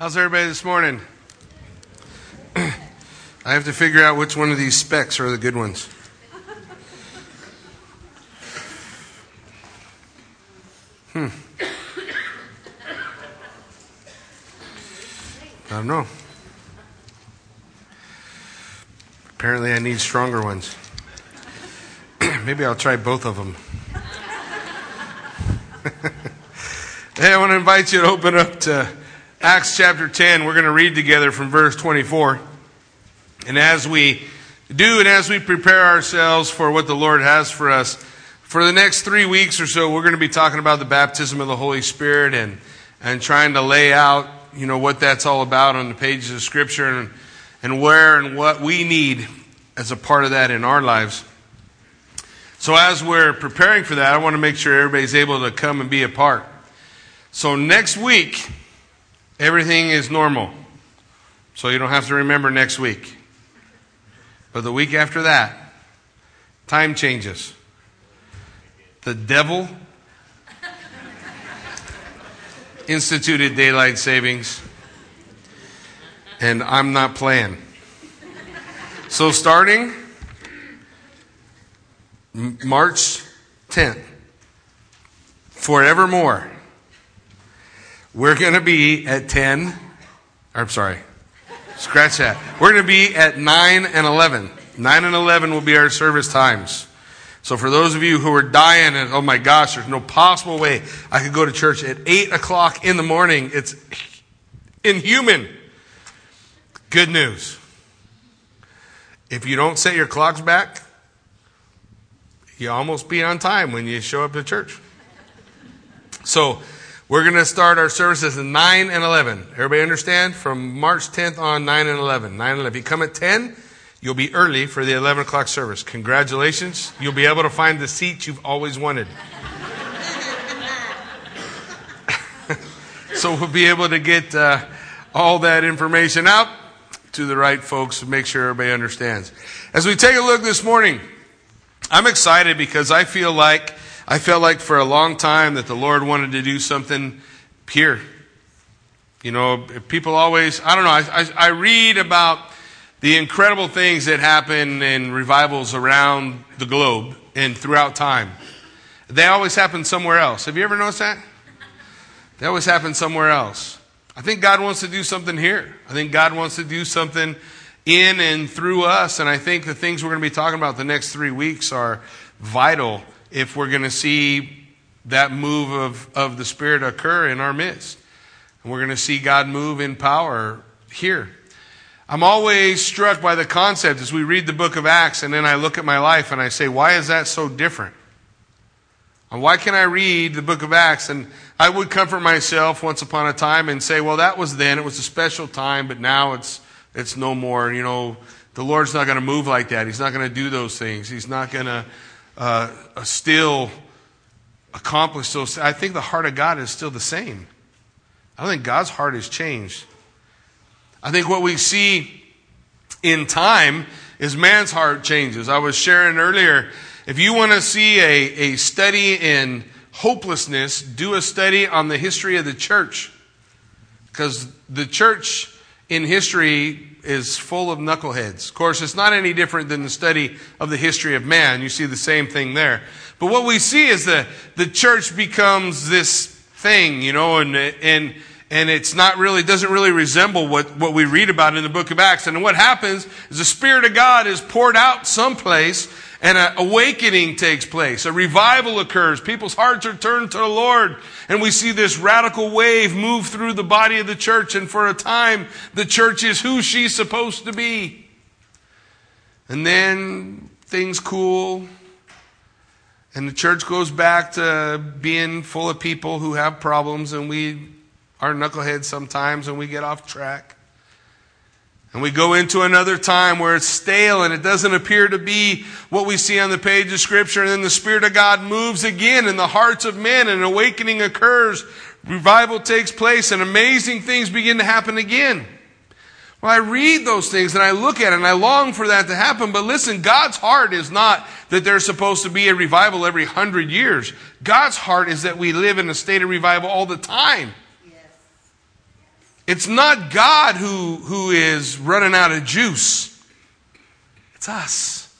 How's everybody this morning? I have to figure out which one of these specs are the good ones. Hmm. I don't know. Apparently, I need stronger ones. Maybe I'll try both of them. hey, I want to invite you to open up to Acts chapter 10. We're going to read together from verse 24. And as we do, and as we prepare ourselves for what the Lord has for us, for the next three weeks or so, we're going to be talking about the baptism of the Holy Spirit and, and trying to lay out, you know, what that's all about on the pages of Scripture and, and where and what we need as a part of that in our lives. So as we're preparing for that, I want to make sure everybody's able to come and be a part. So next week, everything is normal. So you don't have to remember next week. But the week after that, time changes. The devil instituted daylight savings, and I'm not playing. So starting March 10th, forevermore, we're going to be at 10, I'm sorry, scratch that. We're going to be at 9 and 11. 9 and 11 will be our service times. So for those of you who are dying and, oh my gosh, there's no possible way I could go to church at 8 o'clock in the morning, it's inhuman. Good news. If you don't set your clocks back, you almost be on time when you show up to church. So, we're going to start our services at 9 and 11. Everybody understand? From March 10th on, 9 and 11. 9 and 11. If you come at 10, you'll be early for the 11 o'clock service. Congratulations. You'll be able to find the seat you've always wanted. so we'll be able to get uh, all that information out to the right folks to make sure everybody understands. As we take a look this morning, I'm excited because I feel like I felt like for a long time that the Lord wanted to do something here. You know, people always, I don't know, I, I, I read about the incredible things that happen in revivals around the globe and throughout time. They always happen somewhere else. Have you ever noticed that? They always happen somewhere else. I think God wants to do something here. I think God wants to do something in and through us. And I think the things we're going to be talking about the next three weeks are vital if we're going to see that move of, of the Spirit occur in our midst. And we're going to see God move in power here. I'm always struck by the concept as we read the book of Acts and then I look at my life and I say, why is that so different? Why can I read the book of Acts and I would comfort myself once upon a time and say, well, that was then. It was a special time, but now it's, it's no more. You know, the Lord's not going to move like that. He's not going to do those things. He's not going to uh, still accomplish those. I think the heart of God is still the same. I don't think God's heart has changed. I think what we see in time is man's heart changes. I was sharing earlier, if you want to see a, a study in hopelessness, do a study on the history of the church. Because the church in history is full of knuckleheads. Of course, it's not any different than the study of the history of man. You see the same thing there. But what we see is that the church becomes this thing, you know, and, and, and it's not really, doesn't really resemble what, what we read about in the book of Acts. And what happens is the Spirit of God is poured out someplace and an awakening takes place. A revival occurs. People's hearts are turned to the Lord. And we see this radical wave move through the body of the church. And for a time, the church is who she's supposed to be. And then things cool. And the church goes back to being full of people who have problems. And we are knuckleheads sometimes and we get off track. And we go into another time where it's stale and it doesn't appear to be what we see on the page of Scripture. And then the Spirit of God moves again in the hearts of men and an awakening occurs. Revival takes place and amazing things begin to happen again. Well, I read those things and I look at it and I long for that to happen. But listen, God's heart is not that there's supposed to be a revival every hundred years. God's heart is that we live in a state of revival all the time. It's not God who, who is running out of juice. It's us.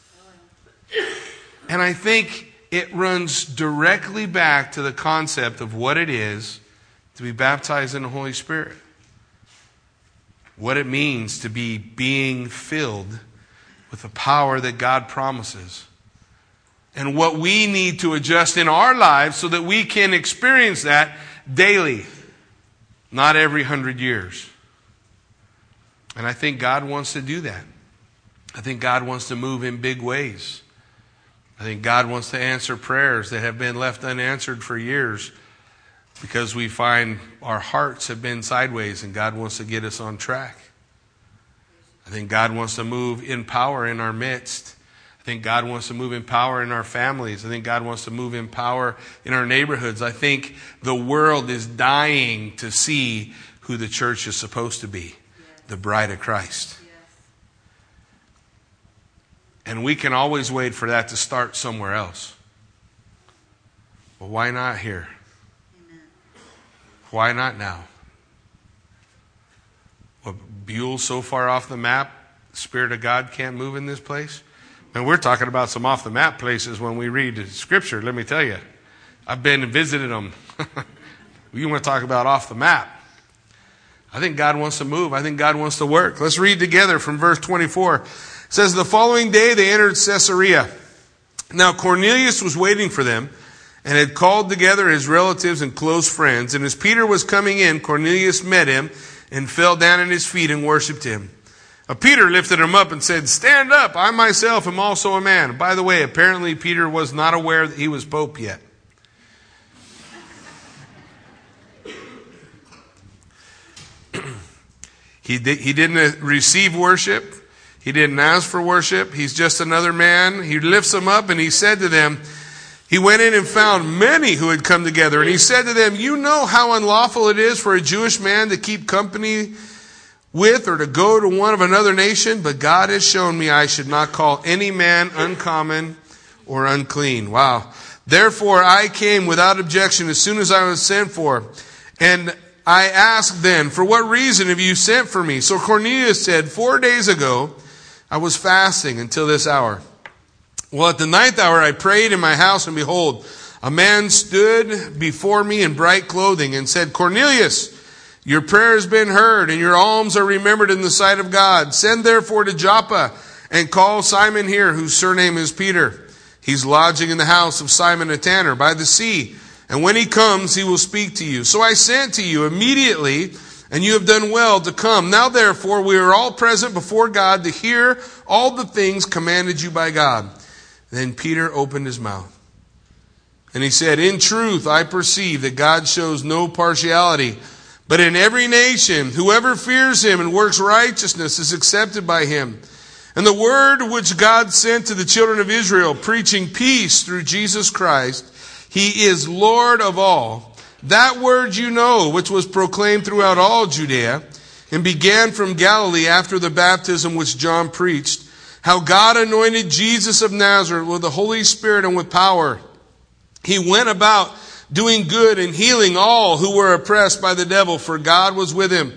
And I think it runs directly back to the concept of what it is to be baptized in the Holy Spirit. What it means to be being filled with the power that God promises. And what we need to adjust in our lives so that we can experience that daily not every hundred years. And I think God wants to do that. I think God wants to move in big ways. I think God wants to answer prayers that have been left unanswered for years because we find our hearts have been sideways and God wants to get us on track. I think God wants to move in power in our midst. I think God wants to move in power in our families. I think God wants to move in power in our neighborhoods. I think the world is dying to see who the church is supposed to be yes. the bride of Christ. Yes. And we can always wait for that to start somewhere else. But why not here? Why not now? Well, Buell's so far off the map, the Spirit of God can't move in this place? And we're talking about some off the map places when we read scripture, let me tell you. I've been and visited them. you want to talk about off the map. I think God wants to move. I think God wants to work. Let's read together from verse 24. It says, The following day they entered Caesarea. Now Cornelius was waiting for them and had called together his relatives and close friends. And as Peter was coming in, Cornelius met him and fell down at his feet and worshipped him. Uh, Peter lifted him up and said, Stand up, I myself am also a man. By the way, apparently Peter was not aware that he was Pope yet. he, did, he didn't uh, receive worship. He didn't ask for worship. He's just another man. He lifts him up and he said to them, he went in and found many who had come together. And he said to them, You know how unlawful it is for a Jewish man to keep company with or to go to one of another nation, but God has shown me I should not call any man uncommon or unclean. Wow. Therefore I came without objection as soon as I was sent for. And I asked then, for what reason have you sent for me? So Cornelius said, four days ago I was fasting until this hour. Well, at the ninth hour I prayed in my house and behold, a man stood before me in bright clothing and said, Cornelius, your prayer has been heard, and your alms are remembered in the sight of God. Send therefore to Joppa and call Simon here, whose surname is Peter. He's lodging in the house of Simon a tanner by the sea. And when he comes, he will speak to you. So I sent to you immediately, and you have done well to come. Now therefore, we are all present before God to hear all the things commanded you by God. Then Peter opened his mouth. And he said, In truth, I perceive that God shows no partiality but in every nation, whoever fears him and works righteousness is accepted by him. And the word which God sent to the children of Israel, preaching peace through Jesus Christ, he is Lord of all. That word you know, which was proclaimed throughout all Judea, and began from Galilee after the baptism which John preached, how God anointed Jesus of Nazareth with the Holy Spirit and with power. He went about doing good and healing all who were oppressed by the devil, for God was with him.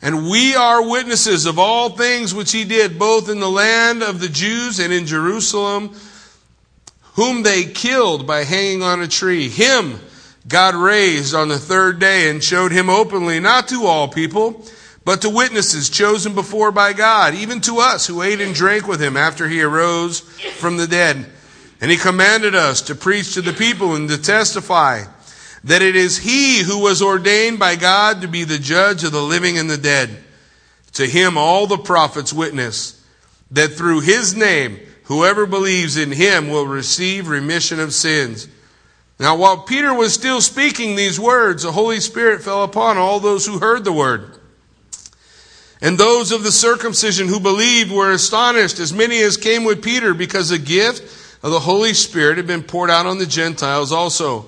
And we are witnesses of all things which he did, both in the land of the Jews and in Jerusalem, whom they killed by hanging on a tree. Him God raised on the third day and showed him openly, not to all people, but to witnesses chosen before by God, even to us who ate and drank with him after he arose from the dead. And he commanded us to preach to the people and to testify that it is he who was ordained by God to be the judge of the living and the dead. To him all the prophets witness that through his name whoever believes in him will receive remission of sins. Now while Peter was still speaking these words, the Holy Spirit fell upon all those who heard the word. And those of the circumcision who believed were astonished, as many as came with Peter, because the gift of the Holy Spirit had been poured out on the Gentiles also.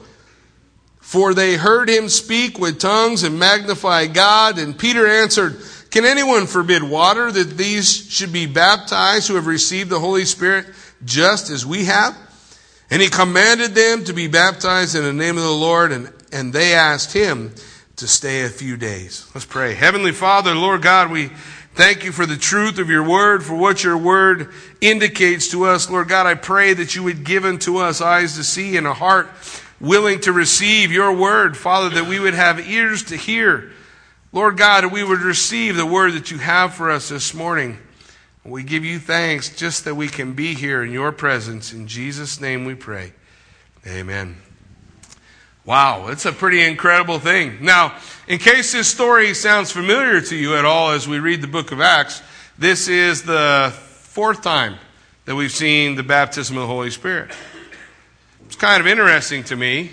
For they heard him speak with tongues and magnify God. And Peter answered, Can anyone forbid water that these should be baptized who have received the Holy Spirit just as we have? And he commanded them to be baptized in the name of the Lord. And, and they asked him to stay a few days. Let's pray. Heavenly Father, Lord God, we thank you for the truth of your word, for what your word indicates to us. Lord God, I pray that you would give unto us eyes to see and a heart willing to receive your word, Father, that we would have ears to hear. Lord God, that we would receive the word that you have for us this morning. We give you thanks just that we can be here in your presence. In Jesus' name we pray. Amen. Wow, it's a pretty incredible thing. Now, in case this story sounds familiar to you at all as we read the book of Acts, this is the fourth time that we've seen the baptism of the Holy Spirit. It's kind of interesting to me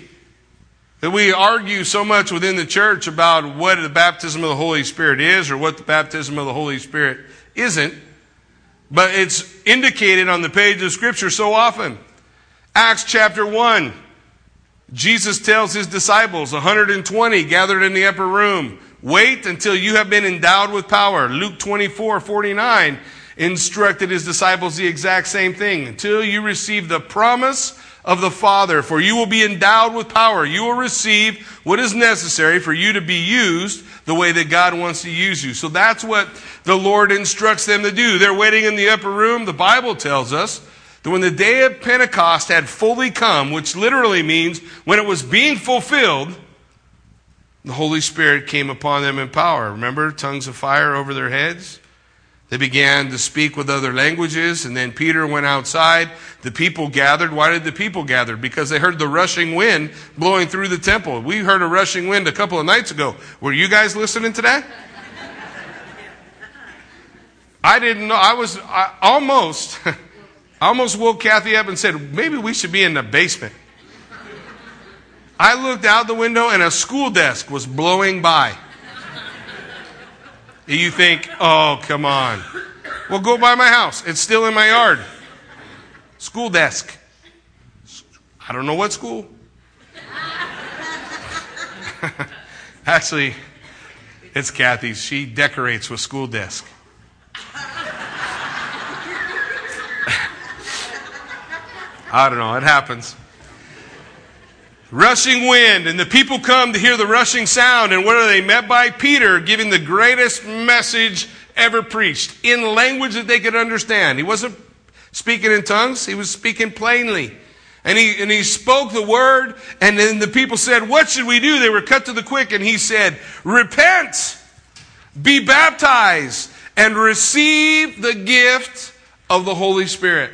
that we argue so much within the church about what the baptism of the Holy Spirit is or what the baptism of the Holy Spirit isn't, but it's indicated on the page of Scripture so often. Acts chapter 1. Jesus tells his disciples, 120 gathered in the upper room, wait until you have been endowed with power. Luke 24, 49 instructed his disciples the exact same thing. Until you receive the promise of the Father, for you will be endowed with power. You will receive what is necessary for you to be used the way that God wants to use you. So that's what the Lord instructs them to do. They're waiting in the upper room. The Bible tells us that when the day of Pentecost had fully come, which literally means when it was being fulfilled, the Holy Spirit came upon them in power. Remember, tongues of fire over their heads? They began to speak with other languages, and then Peter went outside. The people gathered. Why did the people gather? Because they heard the rushing wind blowing through the temple. We heard a rushing wind a couple of nights ago. Were you guys listening to that? I didn't know. I was I almost. I almost woke Kathy up and said, maybe we should be in the basement. I looked out the window and a school desk was blowing by. You think, oh, come on. Well, go by my house. It's still in my yard. School desk. I don't know what school. Actually, it's Kathy's. She decorates with school desk. I don't know. It happens. Rushing wind, and the people come to hear the rushing sound, and what are they met by? Peter giving the greatest message ever preached in language that they could understand. He wasn't speaking in tongues, he was speaking plainly. And he, and he spoke the word, and then the people said, What should we do? They were cut to the quick, and he said, Repent, be baptized, and receive the gift of the Holy Spirit.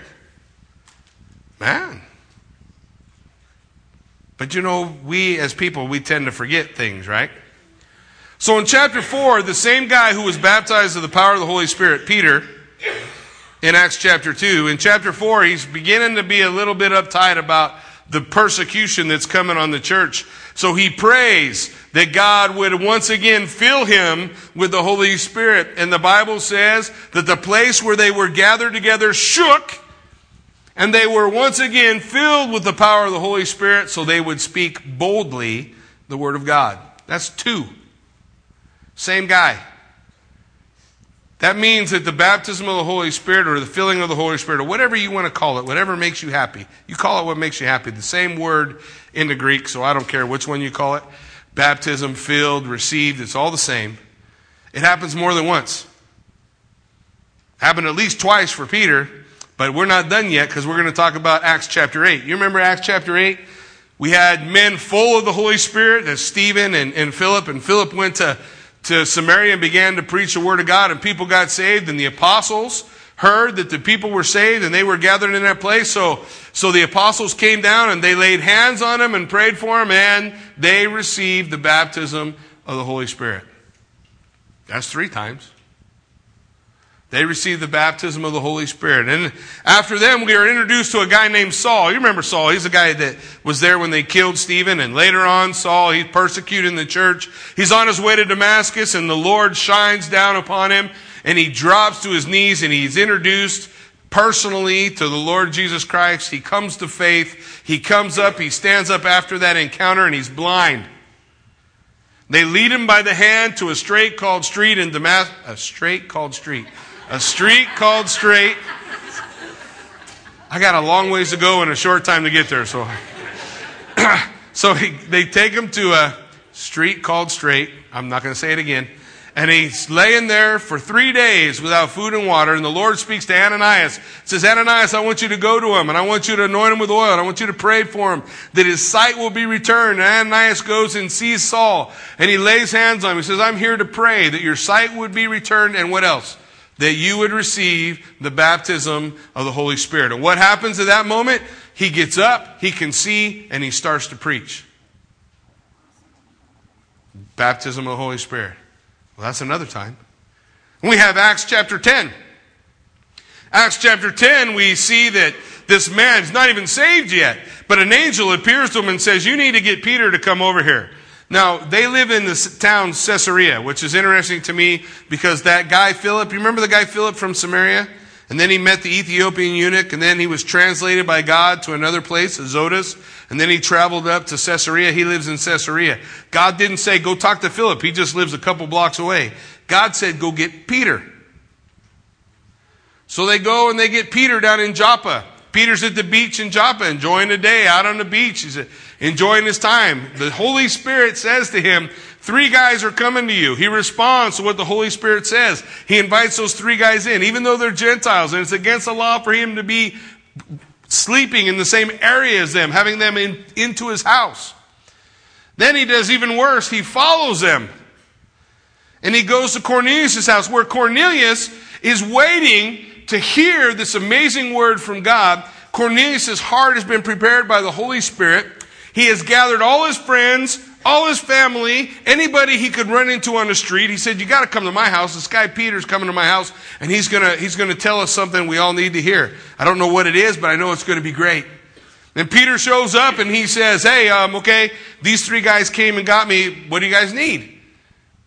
Man. But you know, we as people, we tend to forget things, right? So in chapter 4, the same guy who was baptized of the power of the Holy Spirit, Peter, in Acts chapter 2, in chapter 4, he's beginning to be a little bit uptight about the persecution that's coming on the church. So he prays that God would once again fill him with the Holy Spirit. And the Bible says that the place where they were gathered together shook and they were once again filled with the power of the Holy Spirit so they would speak boldly the Word of God. That's two. Same guy. That means that the baptism of the Holy Spirit or the filling of the Holy Spirit or whatever you want to call it, whatever makes you happy, you call it what makes you happy. The same word in the Greek, so I don't care which one you call it. Baptism, filled, received, it's all the same. It happens more than once. Happened at least twice for Peter. But we're not done yet because we're going to talk about Acts chapter 8. You remember Acts chapter 8? We had men full of the Holy Spirit, as Stephen and, and Philip, and Philip went to, to Samaria and began to preach the word of God, and people got saved, and the apostles heard that the people were saved and they were gathered in that place. So, so the apostles came down and they laid hands on them and prayed for them, and they received the baptism of the Holy Spirit. That's three times. They received the baptism of the Holy Spirit. And after them, we are introduced to a guy named Saul. You remember Saul. He's the guy that was there when they killed Stephen. And later on, Saul, he's persecuting the church. He's on his way to Damascus and the Lord shines down upon him and he drops to his knees and he's introduced personally to the Lord Jesus Christ. He comes to faith. He comes up. He stands up after that encounter and he's blind. They lead him by the hand to a straight called street in Damascus. A straight called street a street called Straight. I got a long ways to go and a short time to get there, so. so he, they take him to a street called Straight. I'm not going to say it again. And he's laying there for three days without food and water. And the Lord speaks to Ananias. Says, Ananias, I want you to go to him and I want you to anoint him with oil and I want you to pray for him that his sight will be returned. And Ananias goes and sees Saul and he lays hands on him. He says, I'm here to pray that your sight would be returned and what else? That you would receive the baptism of the Holy Spirit. And what happens at that moment? He gets up, he can see, and he starts to preach. Baptism of the Holy Spirit. Well, that's another time. We have Acts chapter 10. Acts chapter 10, we see that this man is not even saved yet, but an angel appears to him and says, You need to get Peter to come over here. Now, they live in the town Caesarea, which is interesting to me because that guy Philip, you remember the guy Philip from Samaria? And then he met the Ethiopian eunuch, and then he was translated by God to another place, Azotus, and then he traveled up to Caesarea. He lives in Caesarea. God didn't say, go talk to Philip. He just lives a couple blocks away. God said, go get Peter. So they go and they get Peter down in Joppa. Peter's at the beach in Joppa, enjoying the day out on the beach. He's enjoying his time. The Holy Spirit says to him, Three guys are coming to you. He responds to what the Holy Spirit says. He invites those three guys in, even though they're Gentiles, and it's against the law for him to be sleeping in the same area as them, having them in, into his house. Then he does even worse. He follows them. And he goes to Cornelius' house, where Cornelius is waiting to hear this amazing word from God. Cornelius' heart has been prepared by the Holy Spirit. He has gathered all his friends, all his family, anybody he could run into on the street. He said, You got to come to my house. This guy Peter's coming to my house, and he's going he's gonna tell us something we all need to hear. I don't know what it is, but I know it's going to be great. And Peter shows up and he says, Hey, um, okay, these three guys came and got me. What do you guys need?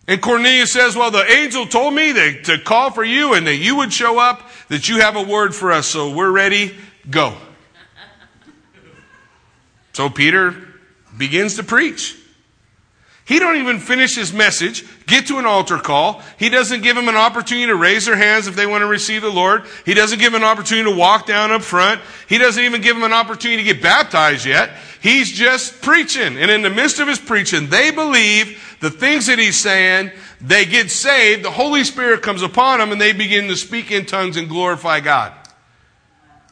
And Cornelius says, Well, the angel told me that, to call for you and that you would show up, that you have a word for us, so we're ready. Go. So Peter begins to preach. He don't even finish his message, get to an altar call. He doesn't give them an opportunity to raise their hands if they want to receive the Lord. He doesn't give them an opportunity to walk down up front. He doesn't even give them an opportunity to get baptized yet. He's just preaching. And in the midst of his preaching, they believe the things that he's saying. They get saved. The Holy Spirit comes upon them and they begin to speak in tongues and glorify God.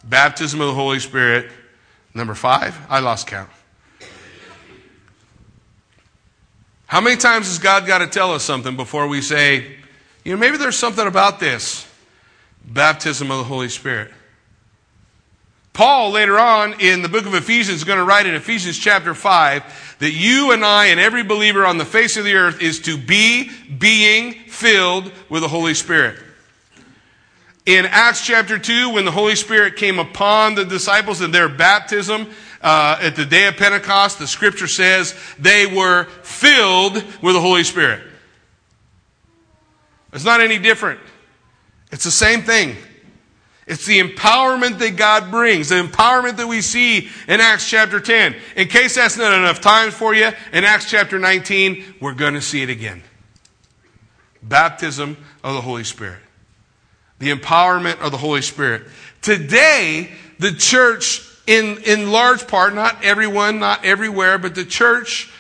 Baptism of the Holy Spirit. Number five, I lost count. How many times has God got to tell us something before we say, you know, maybe there's something about this? Baptism of the Holy Spirit. Paul, later on in the book of Ephesians, is going to write in Ephesians chapter 5 that you and I and every believer on the face of the earth is to be being filled with the Holy Spirit. In Acts chapter 2, when the Holy Spirit came upon the disciples in their baptism, uh, at the day of Pentecost, the scripture says they were filled with the Holy Spirit. It's not any different. It's the same thing. It's the empowerment that God brings, the empowerment that we see in Acts chapter 10. In case that's not enough time for you, in Acts chapter 19, we're going to see it again. Baptism of the Holy Spirit. The empowerment of the Holy Spirit. Today, the church in, in large part, not everyone, not everywhere, but the church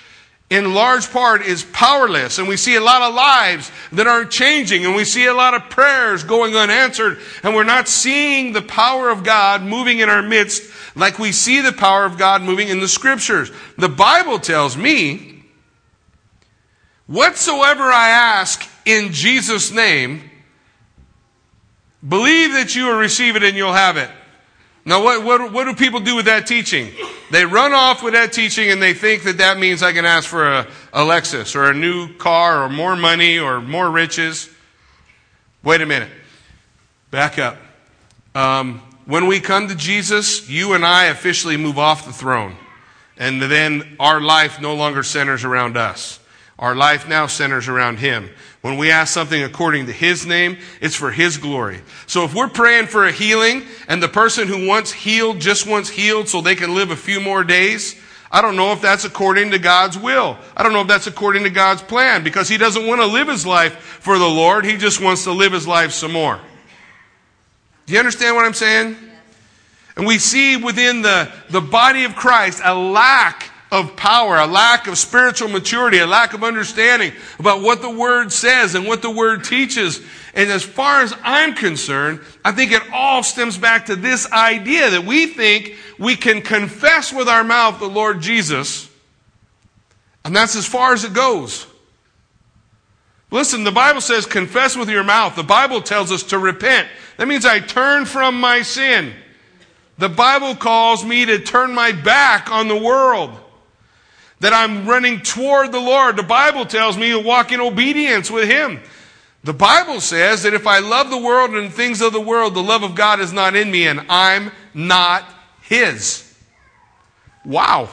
in large part is powerless. And we see a lot of lives that aren't changing. And we see a lot of prayers going unanswered. And we're not seeing the power of God moving in our midst like we see the power of God moving in the scriptures. The Bible tells me, whatsoever I ask in Jesus' name, believe that you will receive it and you'll have it. Now, what, what, what do people do with that teaching? They run off with that teaching and they think that that means I can ask for a, a Lexus or a new car or more money or more riches. Wait a minute. Back up. Um, when we come to Jesus, you and I officially move off the throne. And then our life no longer centers around us. Our life now centers around Him. When we ask something according to His name, it's for His glory. So if we're praying for a healing and the person who wants healed just wants healed so they can live a few more days, I don't know if that's according to God's will. I don't know if that's according to God's plan because He doesn't want to live His life for the Lord. He just wants to live His life some more. Do you understand what I'm saying? And we see within the, the body of Christ a lack of power, a lack of spiritual maturity, a lack of understanding about what the Word says and what the Word teaches. And as far as I'm concerned, I think it all stems back to this idea that we think we can confess with our mouth the Lord Jesus, and that's as far as it goes. Listen, the Bible says confess with your mouth. The Bible tells us to repent. That means I turn from my sin. The Bible calls me to turn my back on the world that I'm running toward the Lord. The Bible tells me to walk in obedience with Him. The Bible says that if I love the world and things of the world, the love of God is not in me and I'm not His. Wow.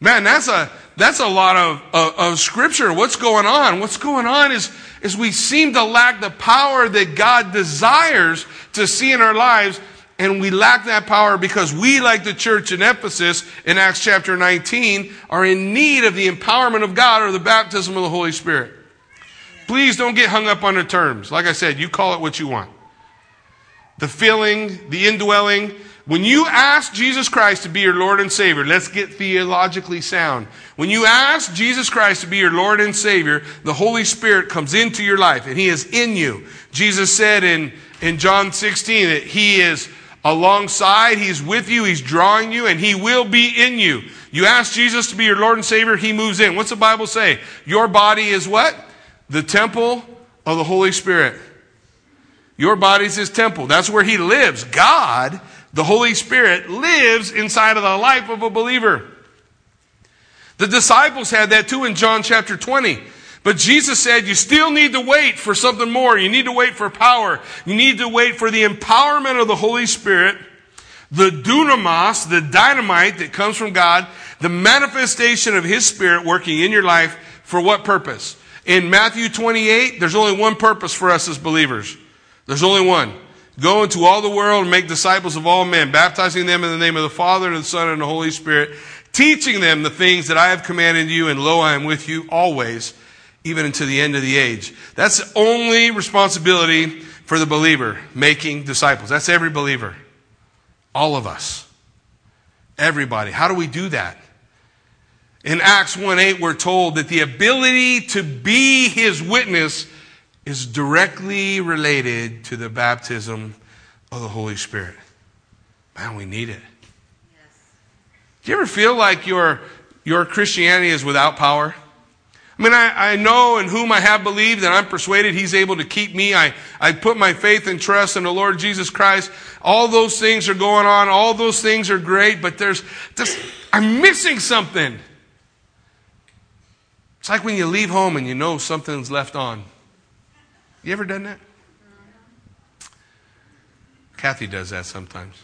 Man, that's a, that's a lot of, of, of, scripture. What's going on? What's going on is, is we seem to lack the power that God desires to see in our lives and we lack that power because we, like the church in Ephesus in Acts chapter 19, are in need of the empowerment of God or the baptism of the Holy Spirit. Please don't get hung up on the terms. Like I said, you call it what you want. The filling, the indwelling. When you ask Jesus Christ to be your Lord and Savior, let's get theologically sound. When you ask Jesus Christ to be your Lord and Savior, the Holy Spirit comes into your life and He is in you. Jesus said in, in John 16 that He is alongside. He's with you. He's drawing you and he will be in you. You ask Jesus to be your Lord and Savior. He moves in. What's the Bible say? Your body is what? The temple of the Holy Spirit. Your body's his temple. That's where he lives. God, the Holy Spirit, lives inside of the life of a believer. The disciples had that too in John chapter 20. But Jesus said you still need to wait for something more. You need to wait for power. You need to wait for the empowerment of the Holy Spirit, the dunamis, the dynamite that comes from God, the manifestation of His Spirit working in your life for what purpose? In Matthew 28, there's only one purpose for us as believers. There's only one. Go into all the world and make disciples of all men, baptizing them in the name of the Father and the Son and the Holy Spirit, teaching them the things that I have commanded you, and lo, I am with you always even unto the end of the age. That's the only responsibility for the believer, making disciples. That's every believer. All of us. Everybody. How do we do that? In Acts 1 8, we're told that the ability to be his witness is directly related to the baptism of the Holy Spirit. Man, we need it. Yes. Do you ever feel like your, your Christianity is without power? I mean, I, I know in whom I have believed, and I'm persuaded He's able to keep me. I, I put my faith and trust in the Lord Jesus Christ. All those things are going on. All those things are great, but there's just, I'm missing something. It's like when you leave home and you know something's left on. You ever done that? Kathy does that sometimes.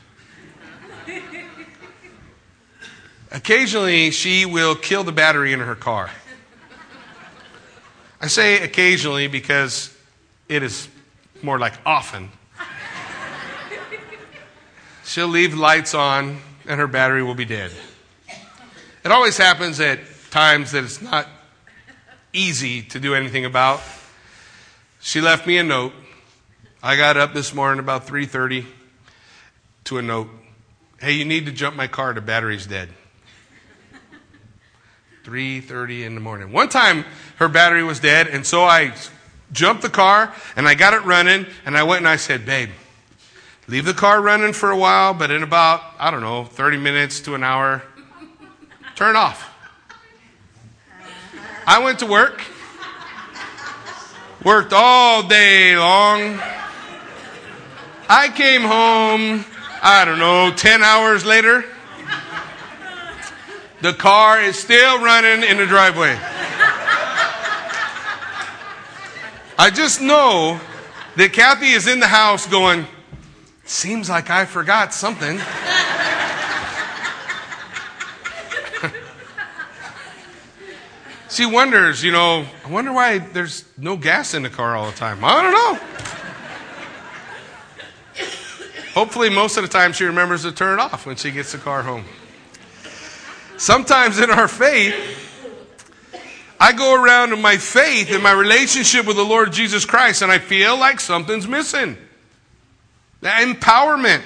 Occasionally, she will kill the battery in her car. I say occasionally because it is more like often. She'll leave lights on and her battery will be dead. It always happens at times that it's not easy to do anything about. She left me a note. I got up this morning about 3:30 to a note. Hey, you need to jump my car. The battery's dead. 3:30 in the morning. One time her battery was dead and so I jumped the car and I got it running and I went and I said, "Babe, leave the car running for a while, but in about, I don't know, 30 minutes to an hour, turn off." I went to work. Worked all day long. I came home, I don't know, 10 hours later. The car is still running in the driveway. I just know that Kathy is in the house going, seems like I forgot something. she wonders, you know, I wonder why there's no gas in the car all the time. I don't know. Hopefully, most of the time, she remembers to turn it off when she gets the car home. Sometimes in our faith, I go around in my faith in my relationship with the Lord Jesus Christ and I feel like something's missing. That empowerment.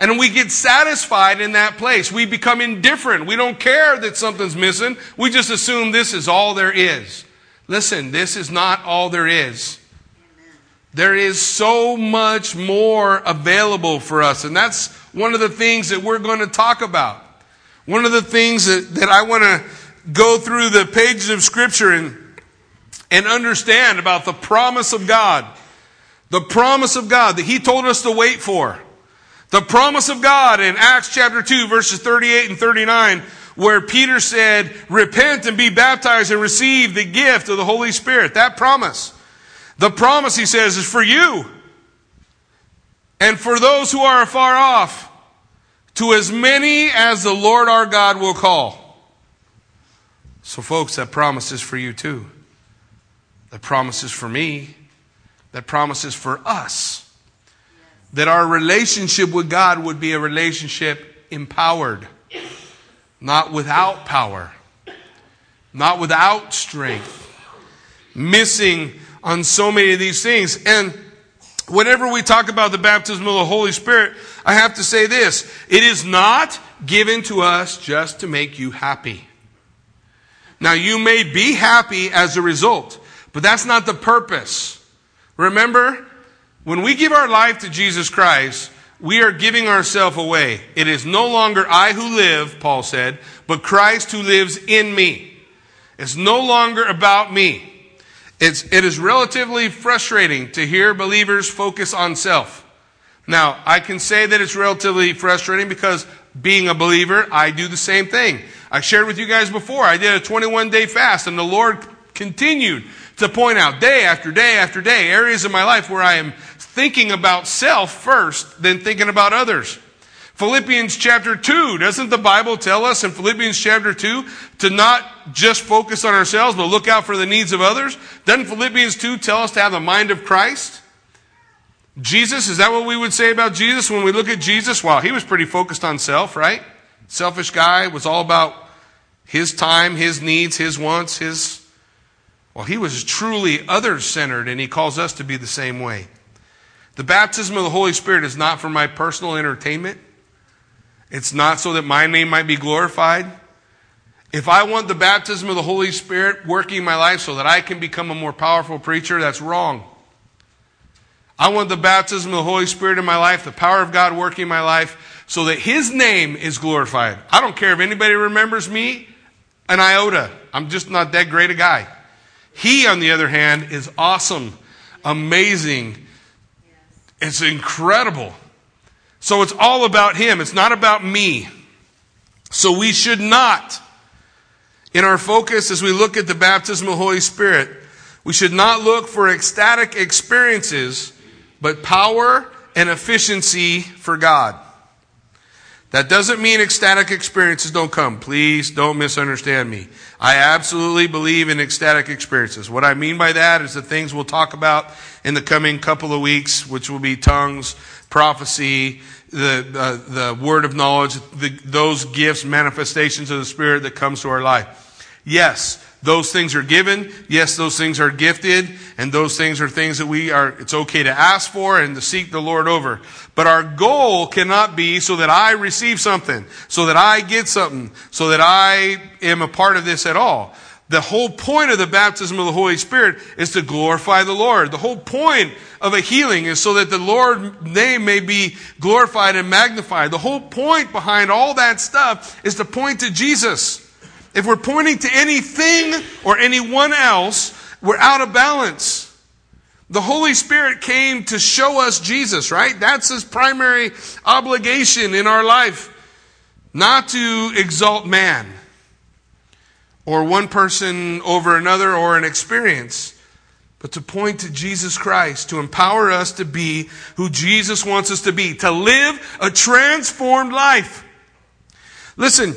And we get satisfied in that place. We become indifferent. We don't care that something's missing. We just assume this is all there is. Listen, this is not all there is. There is so much more available for us. And that's one of the things that we're going to talk about. One of the things that, that I want to go through the pages of Scripture and, and understand about the promise of God. The promise of God that He told us to wait for. The promise of God in Acts chapter 2 verses 38 and 39 where Peter said, repent and be baptized and receive the gift of the Holy Spirit. That promise. The promise, he says, is for you and for those who are afar off, to as many as the Lord our God will call. So, folks, that promise is for you too. That promise is for me. That promise is for us that our relationship with God would be a relationship empowered, not without power, not without strength, missing on so many of these things. And whenever we talk about the baptism of the Holy Spirit, I have to say this it is not given to us just to make you happy. Now, you may be happy as a result, but that's not the purpose. Remember, when we give our life to Jesus Christ, we are giving ourselves away. It is no longer I who live, Paul said, but Christ who lives in me. It's no longer about me. It's, it is relatively frustrating to hear believers focus on self. Now, I can say that it's relatively frustrating because being a believer, I do the same thing. I shared with you guys before, I did a 21 day fast and the Lord continued to point out day after day after day areas of my life where I am thinking about self first, then thinking about others. Philippians chapter 2, doesn't the Bible tell us in Philippians chapter 2 to not just focus on ourselves, but look out for the needs of others? Doesn't Philippians 2 tell us to have the mind of Christ? Jesus, is that what we would say about Jesus when we look at Jesus? Well, he was pretty focused on self, right? Selfish guy, was all about his time, his needs, his wants, his. Well, he was truly other centered, and he calls us to be the same way. The baptism of the Holy Spirit is not for my personal entertainment. It's not so that my name might be glorified. If I want the baptism of the Holy Spirit working in my life so that I can become a more powerful preacher, that's wrong. I want the baptism of the Holy Spirit in my life, the power of God working in my life, so that His name is glorified. I don't care if anybody remembers me an iota. I'm just not that great a guy. He, on the other hand, is awesome, amazing, it's incredible. So it's all about Him. It's not about me. So we should not, in our focus as we look at the baptism of the Holy Spirit, we should not look for ecstatic experiences, but power and efficiency for God. That doesn't mean ecstatic experiences don't come. Please don't misunderstand me. I absolutely believe in ecstatic experiences. What I mean by that is the things we'll talk about in the coming couple of weeks, which will be tongues, prophecy, the, uh, the word of knowledge, the, those gifts, manifestations of the Spirit that comes to our life. Yes, those things are given. Yes, those things are gifted. And those things are things that we are, it's okay to ask for and to seek the Lord over. But our goal cannot be so that I receive something, so that I get something, so that I am a part of this at all. The whole point of the baptism of the Holy Spirit is to glorify the Lord. The whole point of a healing is so that the Lord's name may be glorified and magnified. The whole point behind all that stuff is to point to Jesus. If we're pointing to anything or anyone else, we're out of balance. The Holy Spirit came to show us Jesus, right? That's his primary obligation in our life. Not to exalt man or one person over another or an experience, but to point to Jesus Christ, to empower us to be who Jesus wants us to be, to live a transformed life. Listen,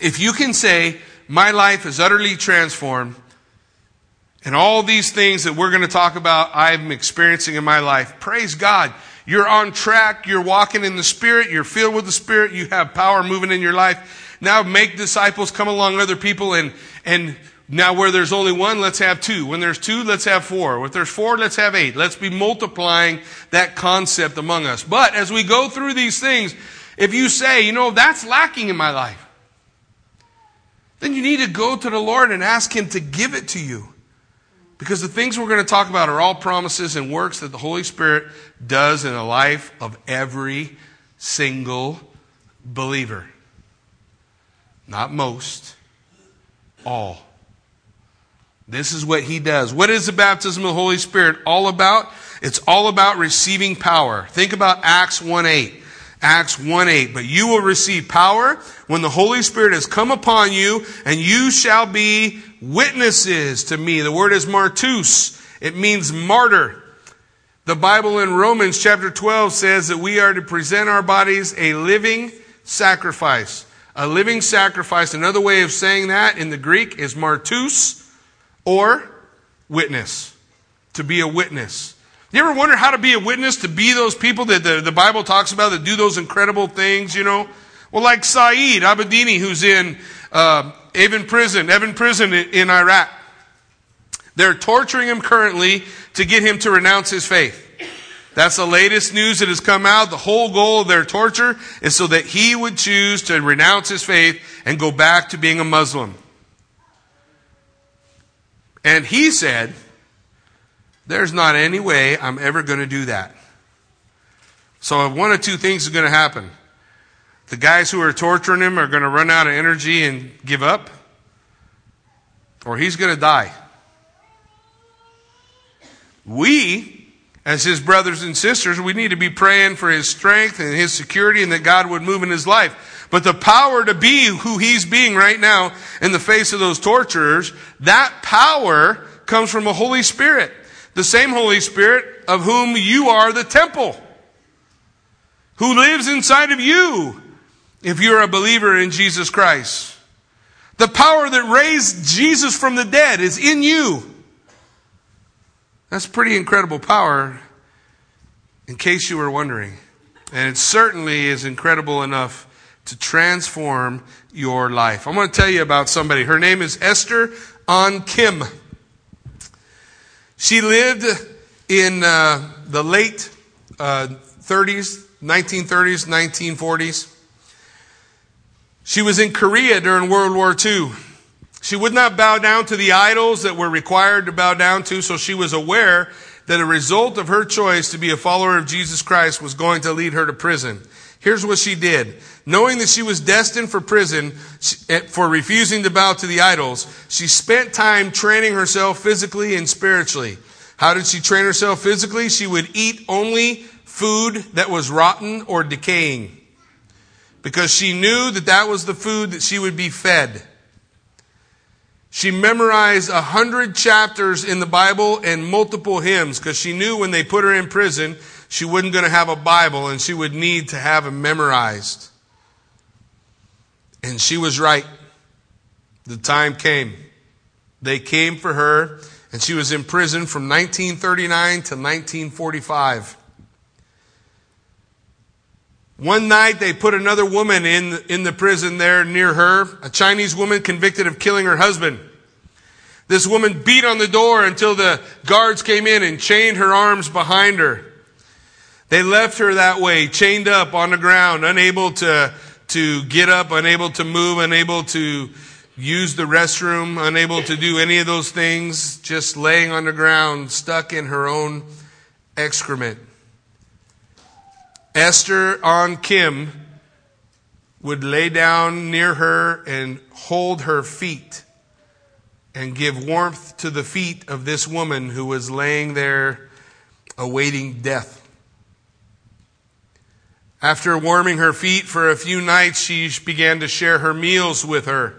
if you can say, my life is utterly transformed, and all these things that we're going to talk about, I'm experiencing in my life, praise God. You're on track. You're walking in the Spirit. You're filled with the Spirit. You have power moving in your life. Now make disciples, come along other people and, and Now, where there's only one, let's have two. When there's two, let's have four. If there's four, let's have eight. Let's be multiplying that concept among us. But as we go through these things, if you say, you know, that's lacking in my life, then you need to go to the Lord and ask Him to give it to you. Because the things we're going to talk about are all promises and works that the Holy Spirit does in the life of every single believer. Not most, all. This is what he does. What is the baptism of the Holy Spirit all about? It's all about receiving power. Think about Acts 1 8. Acts 1 8. But you will receive power when the Holy Spirit has come upon you, and you shall be witnesses to me. The word is martus. It means martyr. The Bible in Romans chapter 12 says that we are to present our bodies a living sacrifice. A living sacrifice. Another way of saying that in the Greek is martus or witness. To be a witness. You ever wonder how to be a witness, to be those people that the, the Bible talks about that do those incredible things, you know? Well, like Saeed Abedini, who's in uh, prison, Evin prison in, in Iraq. They're torturing him currently to get him to renounce his faith. That's the latest news that has come out. The whole goal of their torture is so that he would choose to renounce his faith and go back to being a Muslim. And he said, There's not any way I'm ever going to do that. So, one of two things is going to happen. The guys who are torturing him are going to run out of energy and give up, or he's going to die. We, as his brothers and sisters, we need to be praying for his strength and his security and that God would move in his life. But the power to be who he's being right now in the face of those torturers, that power comes from a Holy Spirit. The same Holy Spirit of whom you are the temple. Who lives inside of you if you're a believer in Jesus Christ. The power that raised Jesus from the dead is in you. That's pretty incredible power, in case you were wondering. And it certainly is incredible enough to transform your life. I'm going to tell you about somebody. Her name is Esther Ahn Kim. She lived in uh, the late uh, 30s, 1930s, 1940s. She was in Korea during World War II. She would not bow down to the idols that were required to bow down to, so she was aware that a result of her choice to be a follower of Jesus Christ was going to lead her to prison. Here's what she did. Knowing that she was destined for prison eh, for refusing to bow to the idols, she spent time training herself physically and spiritually. How did she train herself physically? She would eat only food that was rotten or decaying because she knew that that was the food that she would be fed. She memorized a hundred chapters in the Bible and multiple hymns because she knew when they put her in prison, she wasn't going to have a Bible and she would need to have them memorized. And she was right. The time came. They came for her and she was in prison from 1939 to 1945. One night they put another woman in, in the prison there near her, a Chinese woman convicted of killing her husband. This woman beat on the door until the guards came in and chained her arms behind her. They left her that way, chained up on the ground, unable to, to get up, unable to move, unable to use the restroom, unable to do any of those things, just laying on the ground, stuck in her own excrement. Esther Ahn Kim would lay down near her and hold her feet and give warmth to the feet of this woman who was laying there awaiting death. After warming her feet for a few nights, she began to share her meals with her.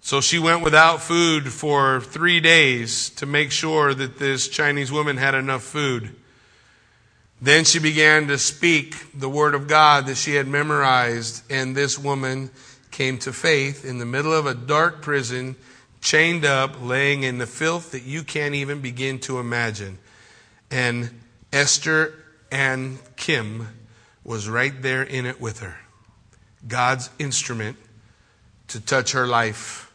So she went without food for three days to make sure that this Chinese woman had enough food. Then she began to speak the word of God that she had memorized, and this woman came to faith in the middle of a dark prison, chained up, laying in the filth that you can't even begin to imagine. And Esther Ahn Kim was right there in it with her. God's instrument to touch her life.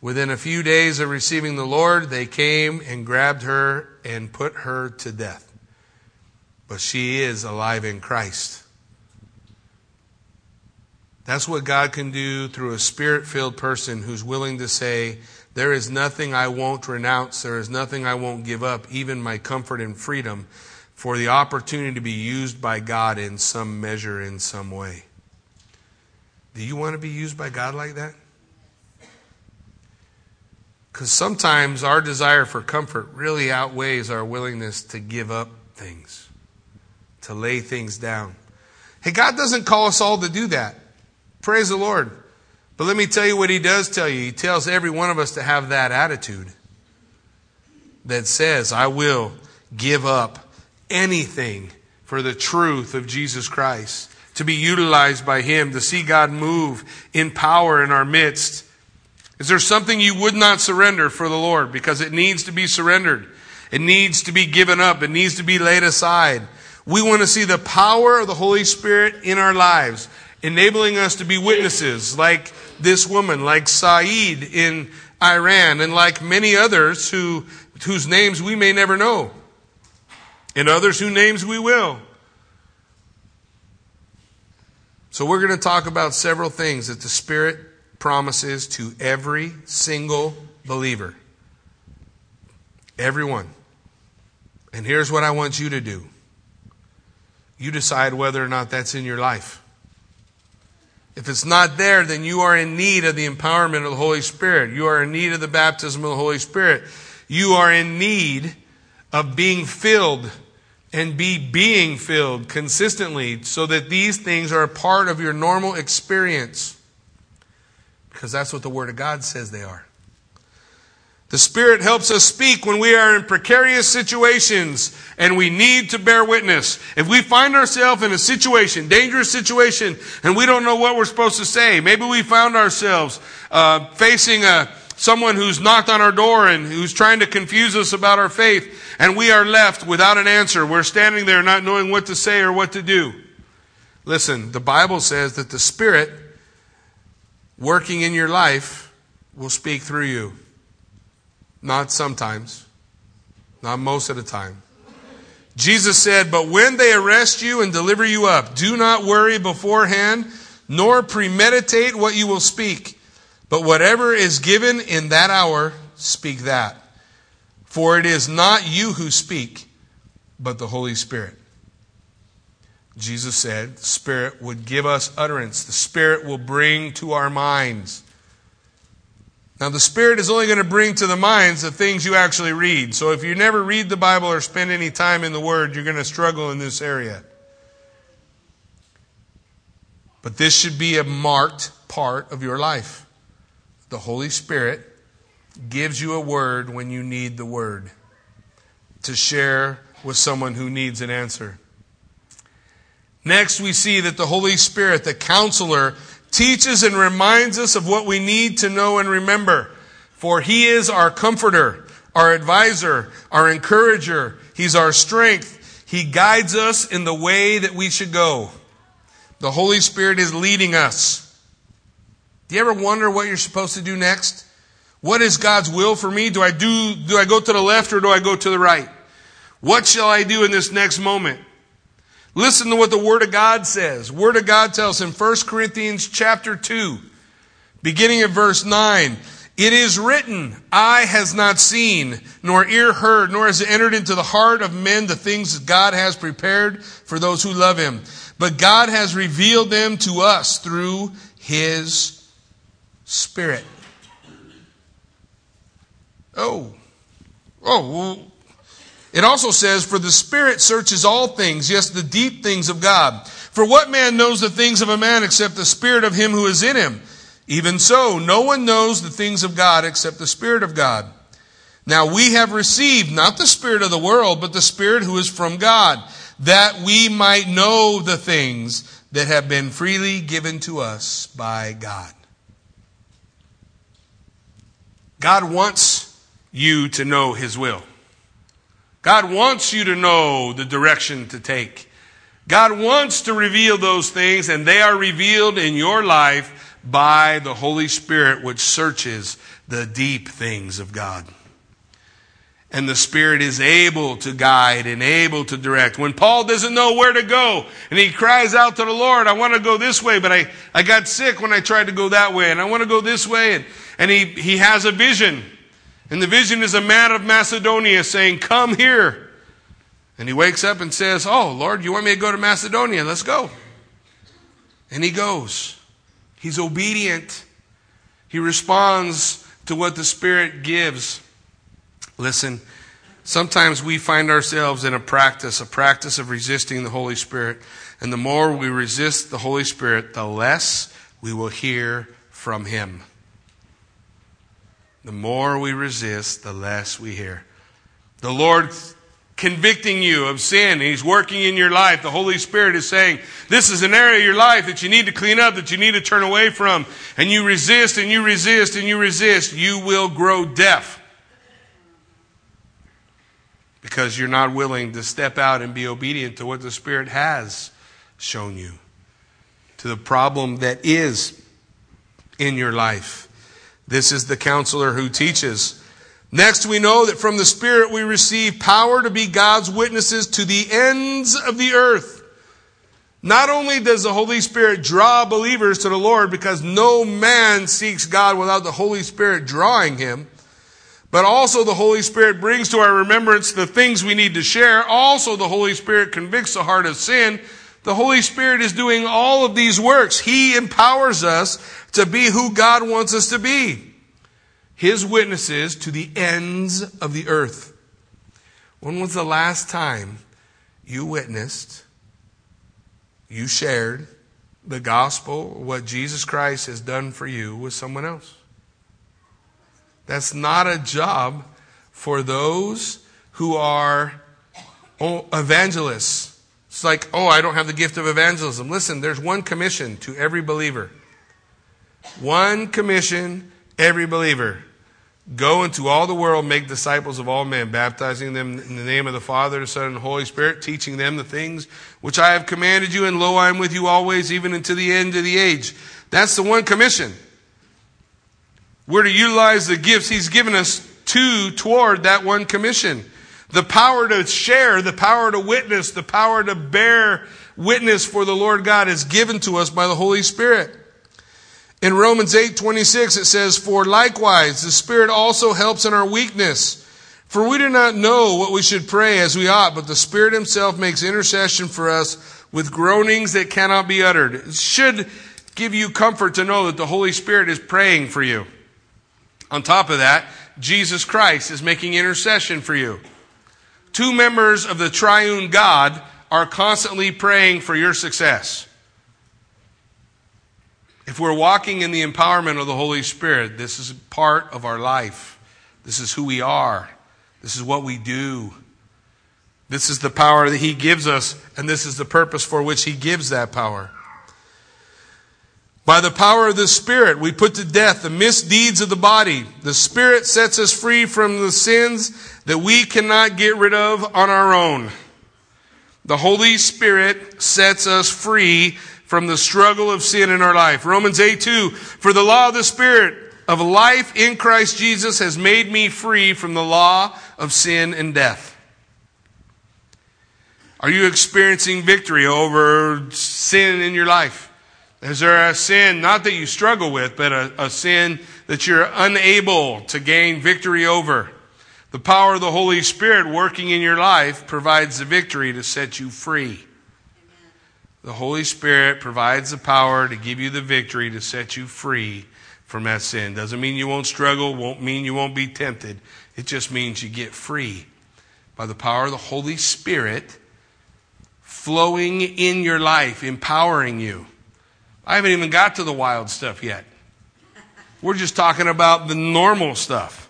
Within a few days of receiving the Lord, they came and grabbed her and put her to death. But she is alive in Christ. That's what God can do through a spirit filled person who's willing to say, There is nothing I won't renounce. There is nothing I won't give up, even my comfort and freedom, for the opportunity to be used by God in some measure, in some way. Do you want to be used by God like that? Because sometimes our desire for comfort really outweighs our willingness to give up things, to lay things down. Hey, God doesn't call us all to do that. Praise the Lord. But let me tell you what He does tell you. He tells every one of us to have that attitude that says, I will give up anything for the truth of Jesus Christ, to be utilized by Him, to see God move in power in our midst. Is there something you would not surrender for the Lord? Because it needs to be surrendered. It needs to be given up. It needs to be laid aside. We want to see the power of the Holy Spirit in our lives enabling us to be witnesses like this woman, like Saeed in Iran, and like many others who, whose names we may never know, and others whose names we will. So, we're going to talk about several things that the Spirit promises to every single believer. Everyone. And here's what I want you to do you decide whether or not that's in your life. If it's not there, then you are in need of the empowerment of the Holy Spirit. You are in need of the baptism of the Holy Spirit. You are in need of being filled and be being filled consistently so that these things are a part of your normal experience. Because that's what the Word of God says they are. The Spirit helps us speak when we are in precarious situations and we need to bear witness. If we find ourselves in a situation, dangerous situation, and we don't know what we're supposed to say, maybe we found ourselves uh, facing a, someone who's knocked on our door and who's trying to confuse us about our faith, and we are left without an answer. We're standing there not knowing what to say or what to do. Listen, the Bible says that the Spirit working in your life will speak through you. Not sometimes, not most of the time. Jesus said, But when they arrest you and deliver you up, do not worry beforehand, nor premeditate what you will speak. But whatever is given in that hour, speak that. For it is not you who speak, but the Holy Spirit. Jesus said, the Spirit would give us utterance. The Spirit will bring to our minds now, the Spirit is only going to bring to the minds the things you actually read. So, if you never read the Bible or spend any time in the Word, you're going to struggle in this area. But this should be a marked part of your life. The Holy Spirit gives you a word when you need the word to share with someone who needs an answer. Next, we see that the Holy Spirit, the counselor, teaches and reminds us of what we need to know and remember. For he is our comforter, our advisor, our encourager. He's our strength. He guides us in the way that we should go. The Holy Spirit is leading us. Do you ever wonder what you're supposed to do next? What is God's will for me? Do I do, do I go to the left or do I go to the right? What shall I do in this next moment? Listen to what the Word of God says. Word of God tells in 1 Corinthians chapter 2, beginning at verse 9. It is written, eye has not seen, nor ear heard, nor has it entered into the heart of men the things that God has prepared for those who love Him. But God has revealed them to us through His Spirit. Oh. Oh, it also says, For the Spirit searches all things, yes, the deep things of God. For what man knows the things of a man except the Spirit of him who is in him? Even so, no one knows the things of God except the Spirit of God. Now we have received not the Spirit of the world, but the Spirit who is from God, that we might know the things that have been freely given to us by God. God wants you to know His will. God wants you to know the direction to take. God wants to reveal those things, and they are revealed in your life by the Holy Spirit, which searches the deep things of God. And the Spirit is able to guide and able to direct. When Paul doesn't know where to go and he cries out to the Lord, I want to go this way, but I, I got sick when I tried to go that way and I want to go this way. And, and he, he has a vision. And the vision is a man of Macedonia saying, come here. And he wakes up and says, Oh, Lord, you want me to go to Macedonia? Let's go. And he goes. He's obedient. He responds to what the Spirit gives. Listen, sometimes we find ourselves in a practice, a practice of resisting the Holy Spirit. And the more we resist the Holy Spirit, the less we will hear from Him. The more we resist, the less we hear. The Lord convicting you of sin. He's working in your life. The Holy Spirit is saying, this is an area of your life that you need to clean up, that you need to turn away from. And you resist and you resist and you resist. You will grow deaf. Because you're not willing to step out and be obedient to what the Spirit has shown you. To the problem that is in your life. This is the counselor who teaches Next, we know that from the Spirit we receive power to be God's witnesses to the ends of the earth. Not only does the Holy Spirit draw believers to the Lord because no man seeks God without the Holy Spirit drawing him, but also the Holy Spirit brings to our remembrance the things we need to share. Also, the Holy Spirit convicts the heart of sin. The Holy Spirit is doing all of these works. He empowers us to be who God wants us to be his witnesses to the ends of the earth. When was the last time you witnessed, you shared the gospel, what Jesus Christ has done for you with someone else? That's not a job for those who are evangelists. It's like, oh, I don't have the gift of evangelism. Listen, there's one commission to every believer. One commission, every believer. Go into all the world, make disciples of all men, baptizing them in the name of the Father, the Son, and the Holy Spirit, teaching them the things which I have commanded you, and lo, I am with you always, even unto the end of the age. That's the one commission. We're to utilize the gifts He's given us to toward that one commission. The power to share, the power to witness, the power to bear witness for the Lord God is given to us by the Holy Spirit. In Romans 8 26, it says, For likewise, the Spirit also helps in our weakness. For we do not know what we should pray as we ought, but the Spirit Himself makes intercession for us with groanings that cannot be uttered. It should give you comfort to know that the Holy Spirit is praying for you. On top of that, Jesus Christ is making intercession for you. Two members of the triune God are constantly praying for your success. If we're walking in the empowerment of the Holy Spirit, this is part of our life. This is who we are. This is what we do. This is the power that He gives us, and this is the purpose for which He gives that power. By the power of the Spirit, we put to death the misdeeds of the body. The Spirit sets us free from the sins that we cannot get rid of on our own. The Holy Spirit sets us free from the struggle of sin in our life. Romans 8 2, for the law of the Spirit of life in Christ Jesus has made me free from the law of sin and death. Are you experiencing victory over sin in your life? Is there a sin, not that you struggle with, but a, a sin that you're unable to gain victory over? The power of the Holy Spirit working in your life provides the victory to set you free. The Holy Spirit provides the power to give you the victory to set you free from that sin. Doesn't mean you won't struggle, won't mean you won't be tempted. It just means you get free by the power of the Holy Spirit flowing in your life, empowering you. I haven't even got to the wild stuff yet. We're just talking about the normal stuff.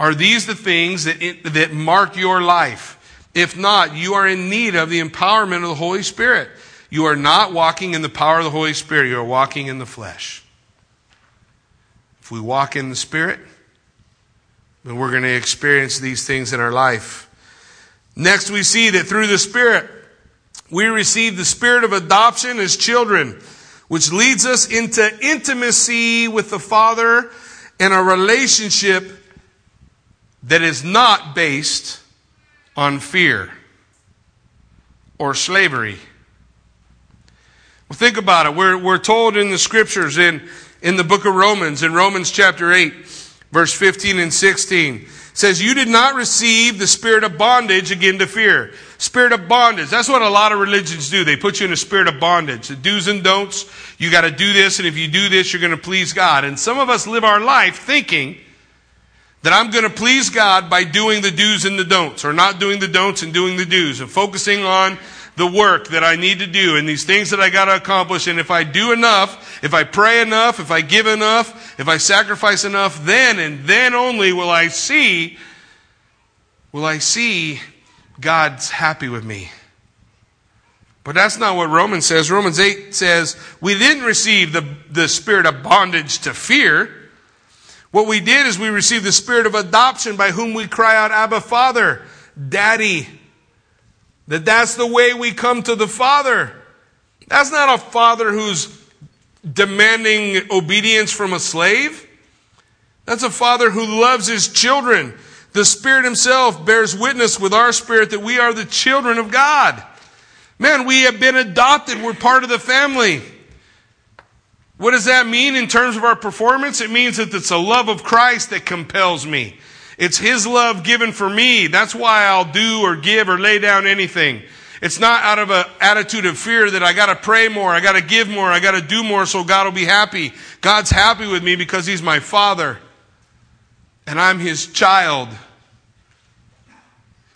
Are these the things that, it, that mark your life? If not, you are in need of the empowerment of the Holy Spirit. You are not walking in the power of the Holy Spirit, you are walking in the flesh. If we walk in the Spirit, then we're going to experience these things in our life. Next, we see that through the Spirit, we receive the spirit of adoption as children. which leads us into intimacy with the Father and a relationship that is not based on fear or slavery. Well, think about it. We're, we're told in the scriptures in, in the book of Romans, in Romans chapter 8, verse 15 and 16, says, You did not receive the spirit of bondage again to fear. Spirit of bondage. That's what a lot of religions do. They put you in a spirit of bondage. The do's and don'ts. You got to do this, and if you do this, you're going to please God. And some of us live our life thinking that I'm going to please God by doing the do's and the don'ts, or not doing the don'ts and doing the do's, and focusing on the work that I need to do and these things that I got to accomplish. And if I do enough, if I pray enough, if I give enough, if I sacrifice enough, then and then only will I see, will I see God's happy with me. But that's not what Romans says. Romans 8 says, we didn't receive the, the spirit of bondage to fear. What we did is we received the spirit of adoption by whom we cry out, Abba, Father, Daddy. That that's the way we come to the Father. That's not a father who's demanding obedience from a slave. That's a father who loves his children. The Spirit Himself bears witness with our spirit that we are the children of God. Man, we have been adopted. We're part of the family. What does that mean in terms of our performance? It means that it's the love of Christ that compels me. It's His love given for me. That's why I'll do or give or lay down anything. It's not out of an attitude of fear that I gotta pray more, I gotta give more, I gotta do more so God will be happy. God's happy with me because He's my Father and I'm his child.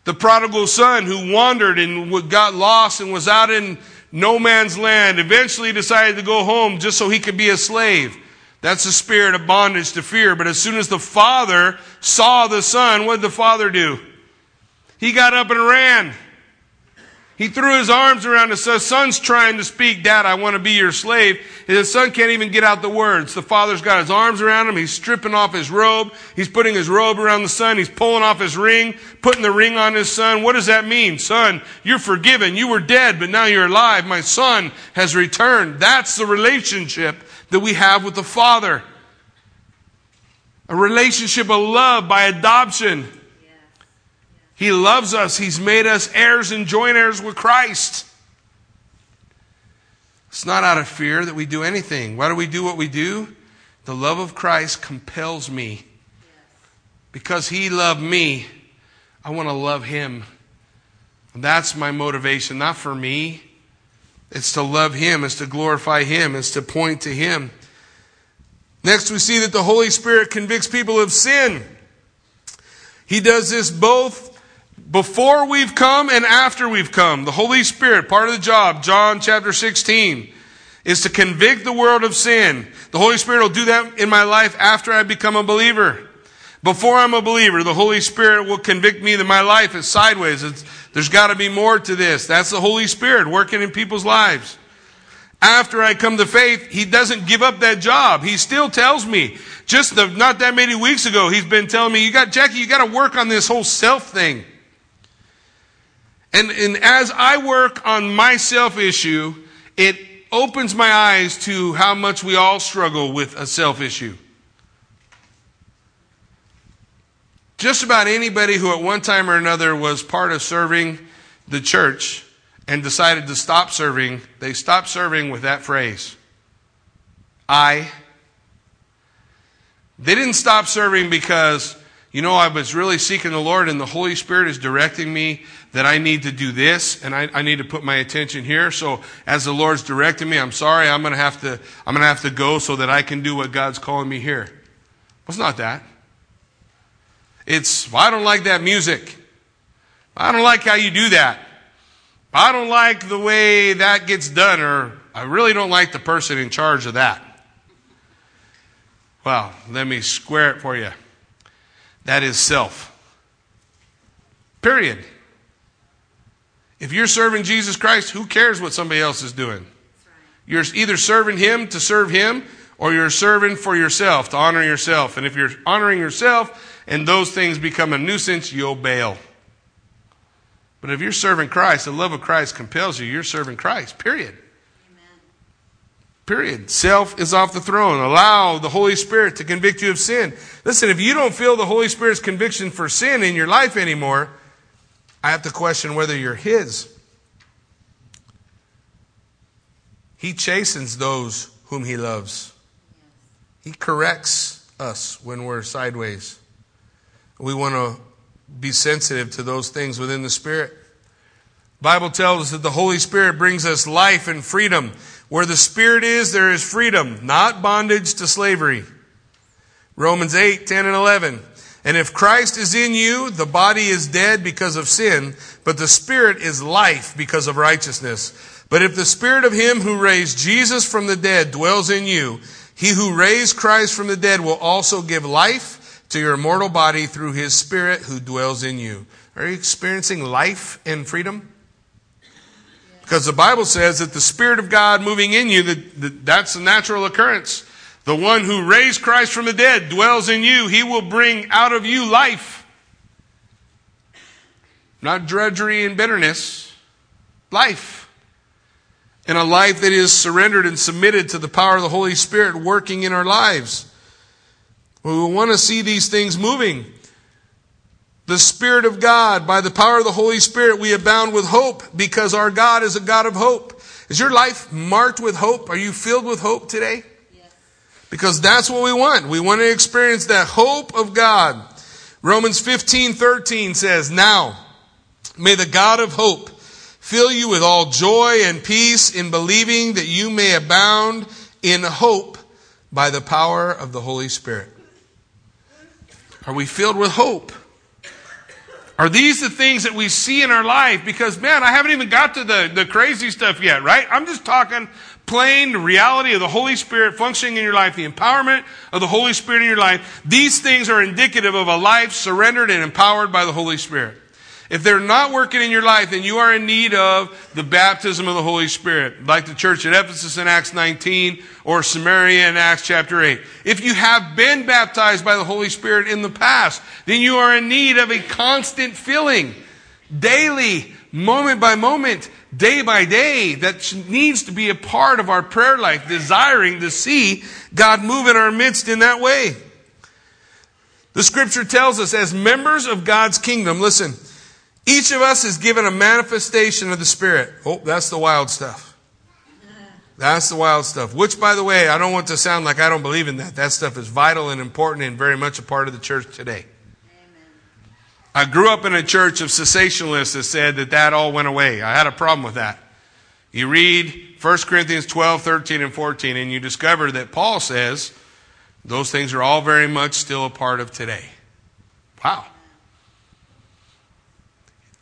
The prodigal son who wandered and got lost and was out in no man's land eventually decided to go home just so he could be a slave. That's the spirit of bondage to fear. But as soon as the father saw the son, what did the father do? He got up and ran. He threw his arms around his son. Son's trying to speak, Dad, I want to be your slave. The son can't even get out the words. The father's got his arms around him. He's stripping off his robe. He's putting his robe around the son. He's pulling off his ring, putting the ring on his son. What does that mean? Son, you're forgiven. You were dead, but now you're alive. My son has returned. That's the relationship that we have with the father. A relationship of love by adoption. He loves us. He's made us heirs and joint heirs with Christ. It's not out of fear that we do anything. Why do we do what we do? The love of Christ compels me. Because He loved me, I want to love Him. And that's my motivation, not for me. It's to love Him, it's to glorify Him, it's to point to Him. Next, we see that the Holy Spirit convicts people of sin. He does this both before we've come and after we've come. The Holy Spirit, part of the job, John chapter 16, is to convict the world of sin. The Holy Spirit will do that in my life after I become a believer. Before I'm a believer, the Holy Spirit will convict me that my life is sideways. It's, there's got to be more to this. That's the Holy Spirit working in people's lives. After I come to faith, He doesn't give up that job. He still tells me. Just the, not that many weeks ago, He's been telling me, you got, Jackie, you got to work on this whole self thing. And, and as I work on my self issue, it opens my eyes to how much we all struggle with a self issue. Just about anybody who at one time or another was part of serving the church and decided to stop serving, they stopped serving with that phrase. I. They didn't stop serving because you know, I was really seeking the Lord and the Holy Spirit is directing me that I need to do this and I, I need to put my attention here. So as the Lord's directing me, I'm sorry, I'm going to have to, I'm to have to go so that I can do what God's calling me here. Well, it's not that. It's, well, I don't like that music. I don't like how you do that. I don't like the way that gets done or I really don't like the person in charge of that. Well, let me square it for you. That is self. Period. If you're serving Jesus Christ, who cares what somebody else is doing? You're either serving Him to serve Him, or you're serving for yourself, to honor yourself. And if you're honoring yourself and those things become a nuisance, you'll bail. But if you're serving Christ, the love of Christ compels you, you're serving Christ, period. Amen. Period. Self is off the throne. Allow the Holy Spirit to convict you of sin. Listen, if you don't feel the Holy Spirit's conviction for sin in your life anymore, I have to question whether you're His. He chastens those whom He loves. He corrects us when we're sideways. We want to be sensitive to those things within the Spirit. Bible tells us that the Holy Spirit brings us life and freedom. Where the Spirit is, there is freedom, not bondage to slavery. Romans 8, 10, and 11. And if Christ is in you, the body is dead because of sin, but the Spirit is life because of righteousness. But if the Spirit of Him who raised Jesus from the dead dwells in you, He who raised Christ from the dead will also give life to your mortal body through His Spirit who dwells in you. Are you experiencing life and freedom? Because the Bible says that the Spirit of God moving in you, that, that, that's a natural occurrence. The one who raised Christ from the dead dwells in you. He will bring out of you life. Not drudgery and bitterness, life. And a life that is surrendered and submitted to the power of the Holy Spirit working in our lives. We want to see these things moving the Spirit of God, by the power of the Holy Spirit, we abound with hope because our God is a God of hope. Is your life marked with hope? Are you filled with hope today? Because that's what we want. We want to experience that hope of God. Romans 15, 13 says, Now, may the God of hope fill you with all joy and peace in believing that you may abound in hope by the power of the Holy Spirit. Are we filled with hope? Are these the things that we see in our life? Because, man, I haven't even got to the, the crazy stuff yet, right? I'm just talking plain reality of the Holy Spirit functioning in your life, the empowerment of the Holy Spirit in your life. These things are indicative of a life surrendered and empowered by the Holy Spirit. If they're not working in your life, then you are in need of the baptism of the Holy Spirit, like the church at Ephesus in Acts 19 or Samaria in Acts chapter 8. If you have been baptized by the Holy Spirit in the past, then you are in need of a constant filling, daily, moment by moment, day by day, that needs to be a part of our prayer life, desiring to see God move in our midst in that way. The scripture tells us as members of God's kingdom, listen, each of us is given a manifestation of the Spirit. Oh, that's the wild stuff. That's the wild stuff. Which, by the way, I don't want to sound like I don't believe in that. That stuff is vital and important and very much a part of the church today. I grew up in a church of cessationalists that said that that all went away. I had a problem with that. You read 1 Corinthians 12, 13, and 14, and you discover that Paul says those things are all very much still a part of today. Wow.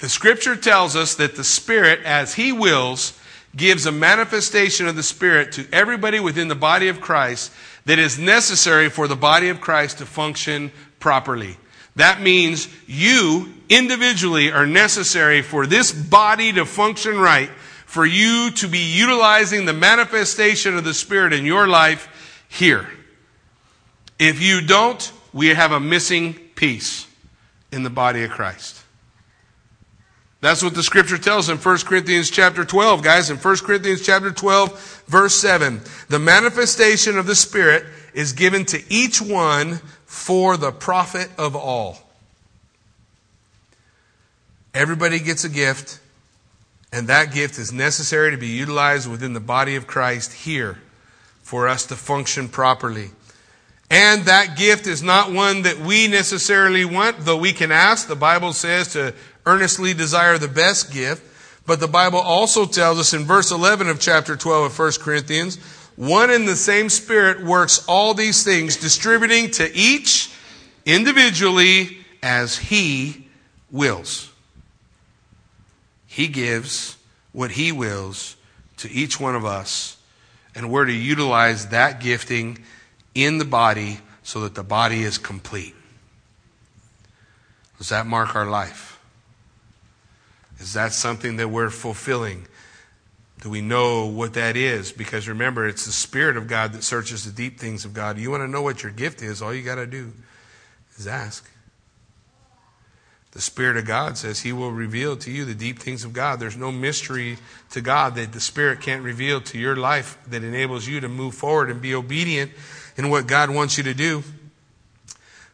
The scripture tells us that the Spirit, as He wills, gives a manifestation of the Spirit to everybody within the body of Christ that is necessary for the body of Christ to function properly. That means you individually are necessary for this body to function right, for you to be utilizing the manifestation of the Spirit in your life here. If you don't, we have a missing piece in the body of Christ. That's what the scripture tells in 1 Corinthians chapter 12, guys. In 1 Corinthians chapter 12, verse 7. The manifestation of the Spirit is given to each one for the profit of all. Everybody gets a gift, and that gift is necessary to be utilized within the body of Christ here for us to function properly. And that gift is not one that we necessarily want, though we can ask. The Bible says to earnestly desire the best gift. But the Bible also tells us in verse 11 of chapter 12 of 1 Corinthians, one and the same Spirit works all these things, distributing to each individually as He wills. He gives what He wills to each one of us, and we're to utilize that gifting in the body so that the body is complete. Does that mark our life? Is that something that we're fulfilling? Do we know what that is? Because remember, it's the Spirit of God that searches the deep things of God. You want to know what your gift is, all you got to do is ask. The Spirit of God says He will reveal to you the deep things of God. There's no mystery to God that the Spirit can't reveal to your life that enables you to move forward and be obedient in what God wants you to do.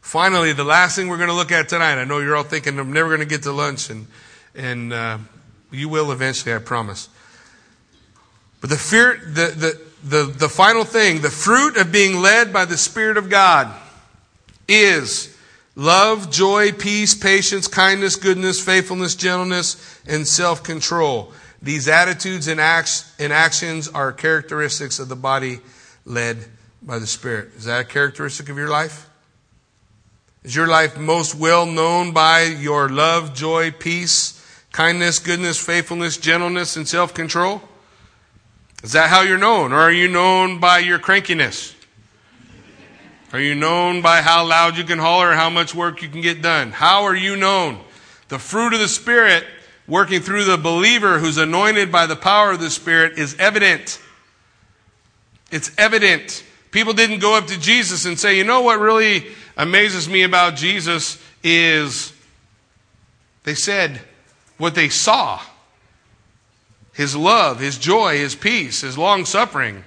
Finally, the last thing we're going to look at tonight. I know you're all thinking I'm never going to get to lunch, and and uh, you will eventually, I promise. But the fear, the, the the the final thing, the fruit of being led by the Spirit of God, is Love, joy, peace, patience, kindness, goodness, faithfulness, gentleness, and self control. These attitudes and, and actions are characteristics of the body led by the Spirit. Is that a characteristic of your life? Is your life most well known by your love, joy, peace, kindness, goodness, faithfulness, gentleness, and self control? Is that how you're known? Or are you known by your crankiness? Are you known by how loud you can holler how much work you can get done? How are you known? The fruit of the Spirit working through the believer who's anointed by the power of the Spirit is evident. It's evident. People didn't go up to Jesus and say, you know what really amazes me about Jesus is they said what they saw his love, his joy, his peace, his long suffering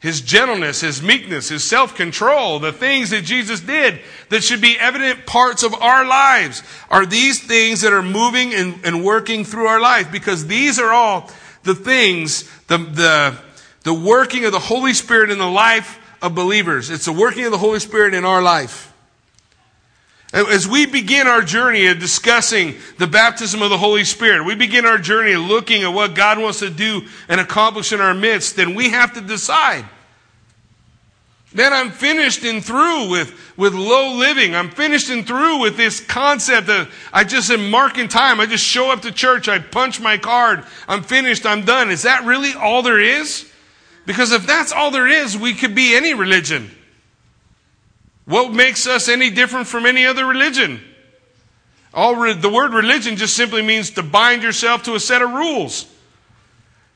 his gentleness, his meekness, his self control, the things that Jesus did that should be evident parts of our lives are these things that are moving and, and working through our life because these are all the things, the, the, the working of the Holy Spirit in the life of believers. It's the working of the Holy Spirit in our life. As we begin our journey of discussing the baptism of the Holy Spirit, we begin our journey looking at what God wants to do and accomplish in our midst, then we have to decide. Then I'm finished and through with, with low living. I'm finished and through with this concept that I just am marking time. I just show up to church. I punch my card. I'm finished. I'm done. Is that really all there is? Because if that's all there is, we could be any religion. What makes us any different from any other religion? All re- the word religion just simply means to bind yourself to a set of rules.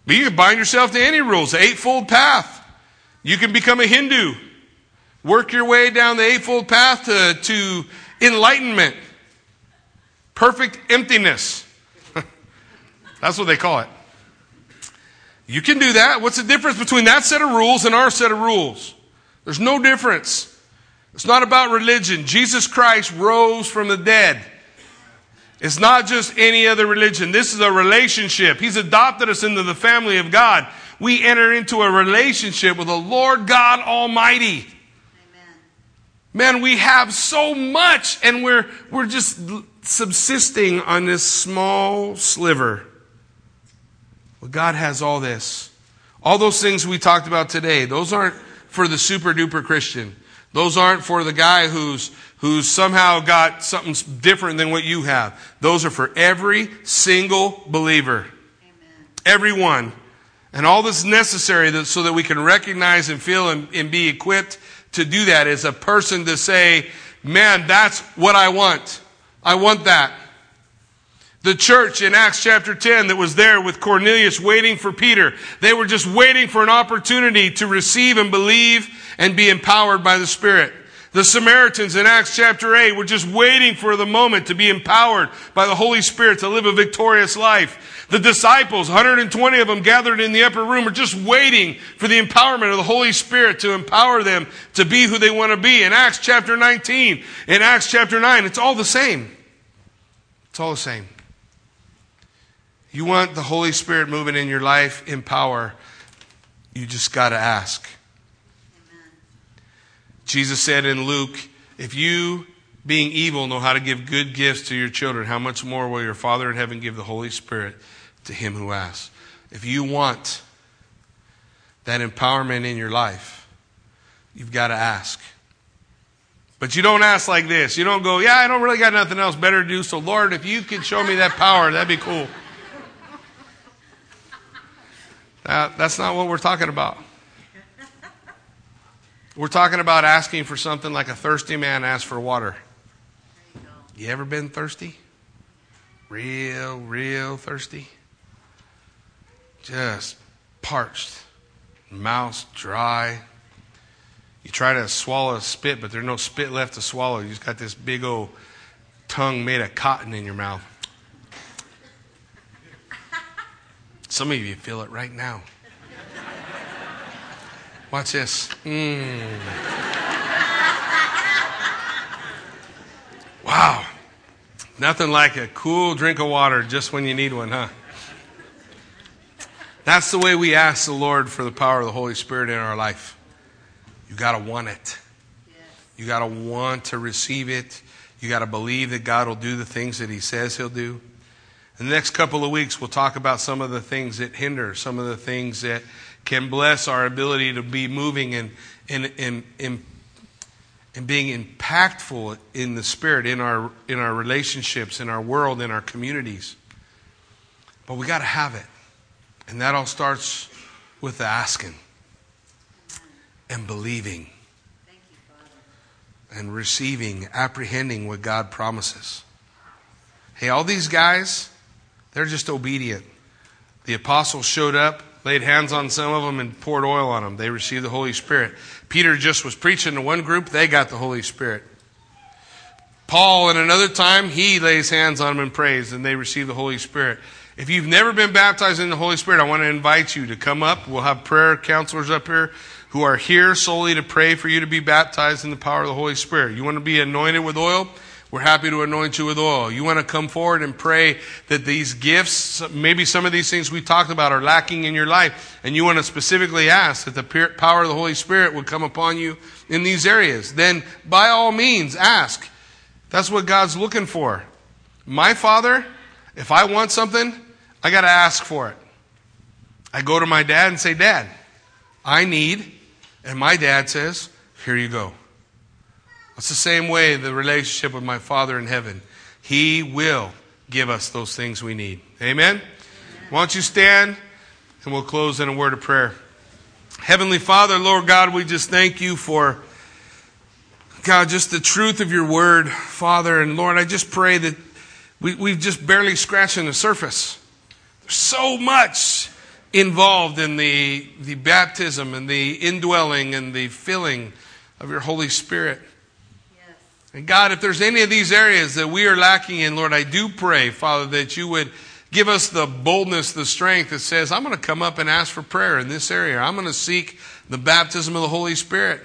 But you can bind yourself to any rules, the eightfold path. You can become a Hindu. Work your way down the eightfold path to, to enlightenment. Perfect emptiness. That's what they call it. You can do that. What's the difference between that set of rules and our set of rules? There's no difference. It's not about religion. Jesus Christ rose from the dead. It's not just any other religion. This is a relationship. He's adopted us into the family of God. We enter into a relationship with the Lord God Almighty. Amen. Man, we have so much and we're, we're just subsisting on this small sliver. Well, God has all this. All those things we talked about today, those aren't for the super duper Christian. Those aren't for the guy who's, who's somehow got something different than what you have. Those are for every single believer. Amen. Everyone. And all that's necessary that, so that we can recognize and feel and, and be equipped to do that is a person to say, man, that's what I want. I want that. The church in Acts chapter 10 that was there with Cornelius waiting for Peter, they were just waiting for an opportunity to receive and believe and be empowered by the Spirit. The Samaritans in Acts chapter 8 were just waiting for the moment to be empowered by the Holy Spirit to live a victorious life. The disciples, 120 of them gathered in the upper room, are just waiting for the empowerment of the Holy Spirit to empower them to be who they want to be. In Acts chapter 19, in Acts chapter 9, it's all the same. It's all the same. You want the Holy Spirit moving in your life in power, you just got to ask. Jesus said in Luke, if you, being evil, know how to give good gifts to your children, how much more will your Father in heaven give the Holy Spirit to him who asks? If you want that empowerment in your life, you've got to ask. But you don't ask like this. You don't go, yeah, I don't really got nothing else better to do, so Lord, if you could show me that power, that'd be cool. That, that's not what we're talking about. We're talking about asking for something like a thirsty man asks for water. You, ever been thirsty? Real, real thirsty? Just parched, mouth dry. You try to swallow a spit, but there's no spit left to swallow. You just got this big old tongue made of cotton in your mouth. Some of you feel it right now. Watch this. Mm. Wow. Nothing like a cool drink of water just when you need one, huh? That's the way we ask the Lord for the power of the Holy Spirit in our life. You got to want it. You got to want to receive it. You got to believe that God will do the things that He says He'll do. In the next couple of weeks, we'll talk about some of the things that hinder, some of the things that can bless our ability to be moving and, and, and, and, and being impactful in the Spirit, in our, in our relationships, in our world, in our communities. But we got to have it. And that all starts with the asking and believing and receiving, apprehending what God promises. Hey, all these guys, they're just obedient. The apostles showed up, laid hands on some of them, and poured oil on them. They received the Holy Spirit. Peter just was preaching to one group, they got the Holy Spirit. Paul, in another time, he lays hands on them and prays, and they receive the Holy Spirit. If you've never been baptized in the Holy Spirit, I want to invite you to come up. We'll have prayer counselors up here who are here solely to pray for you to be baptized in the power of the Holy Spirit. You want to be anointed with oil? We're happy to anoint you with oil. You want to come forward and pray that these gifts, maybe some of these things we talked about are lacking in your life, and you want to specifically ask that the power of the Holy Spirit would come upon you in these areas, then by all means ask. That's what God's looking for. My Father, if I want something, I got to ask for it. I go to my dad and say, Dad, I need, and my dad says, Here you go. It's the same way the relationship with my Father in heaven. He will give us those things we need. Amen? Why don't you stand and we'll close in a word of prayer. Heavenly Father, Lord God, we just thank you for, God, just the truth of your word, Father. And Lord, I just pray that we, we've just barely scratched the surface. There's so much involved in the, the baptism and the indwelling and the filling of your Holy Spirit. And God, if there's any of these areas that we are lacking in, Lord, I do pray, Father, that you would give us the boldness, the strength that says, I'm going to come up and ask for prayer in this area. I'm going to seek the baptism of the Holy Spirit.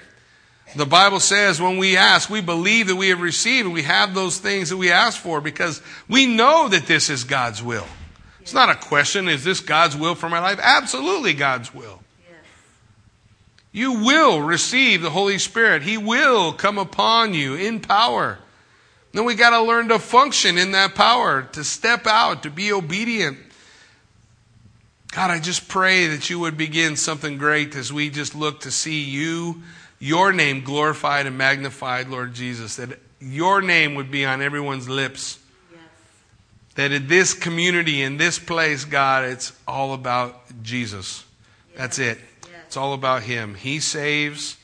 The Bible says when we ask, we believe that we have received and we have those things that we ask for because we know that this is God's will. It's not a question, is this God's will for my life? Absolutely God's will. You will receive the Holy Spirit. He will come upon you in power. Then we got to learn to function in that power, to step out, to be obedient. God, I just pray that you would begin something great as we just look to see you, your name glorified and magnified, Lord Jesus, that your name would be on everyone's lips. That in this community, in this place, God, it's all about Jesus. That's it. It's all about Him. He saves,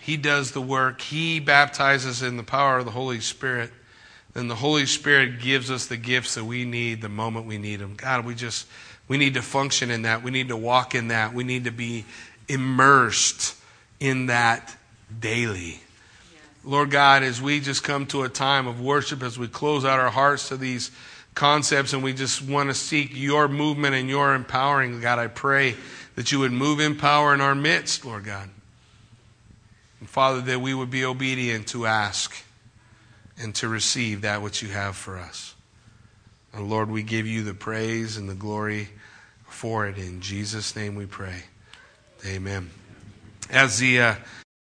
He does the work, He baptizes in the power of the Holy Spirit. Then the Holy Spirit gives us the gifts that we need the moment we need them. God, we just, we need to function in that. We need to walk in that. We need to be immersed in that daily. Lord God, as we just come to a time of worship, as we close out our hearts to these concepts and we just want to seek your movement and your empowering, God, I pray that you would move in power in our midst, Lord God. And Father, that we would be obedient to ask and to receive that which you have for us. And Lord, we give you the praise and the glory for it. In Jesus' name we pray. Amen. As the uh,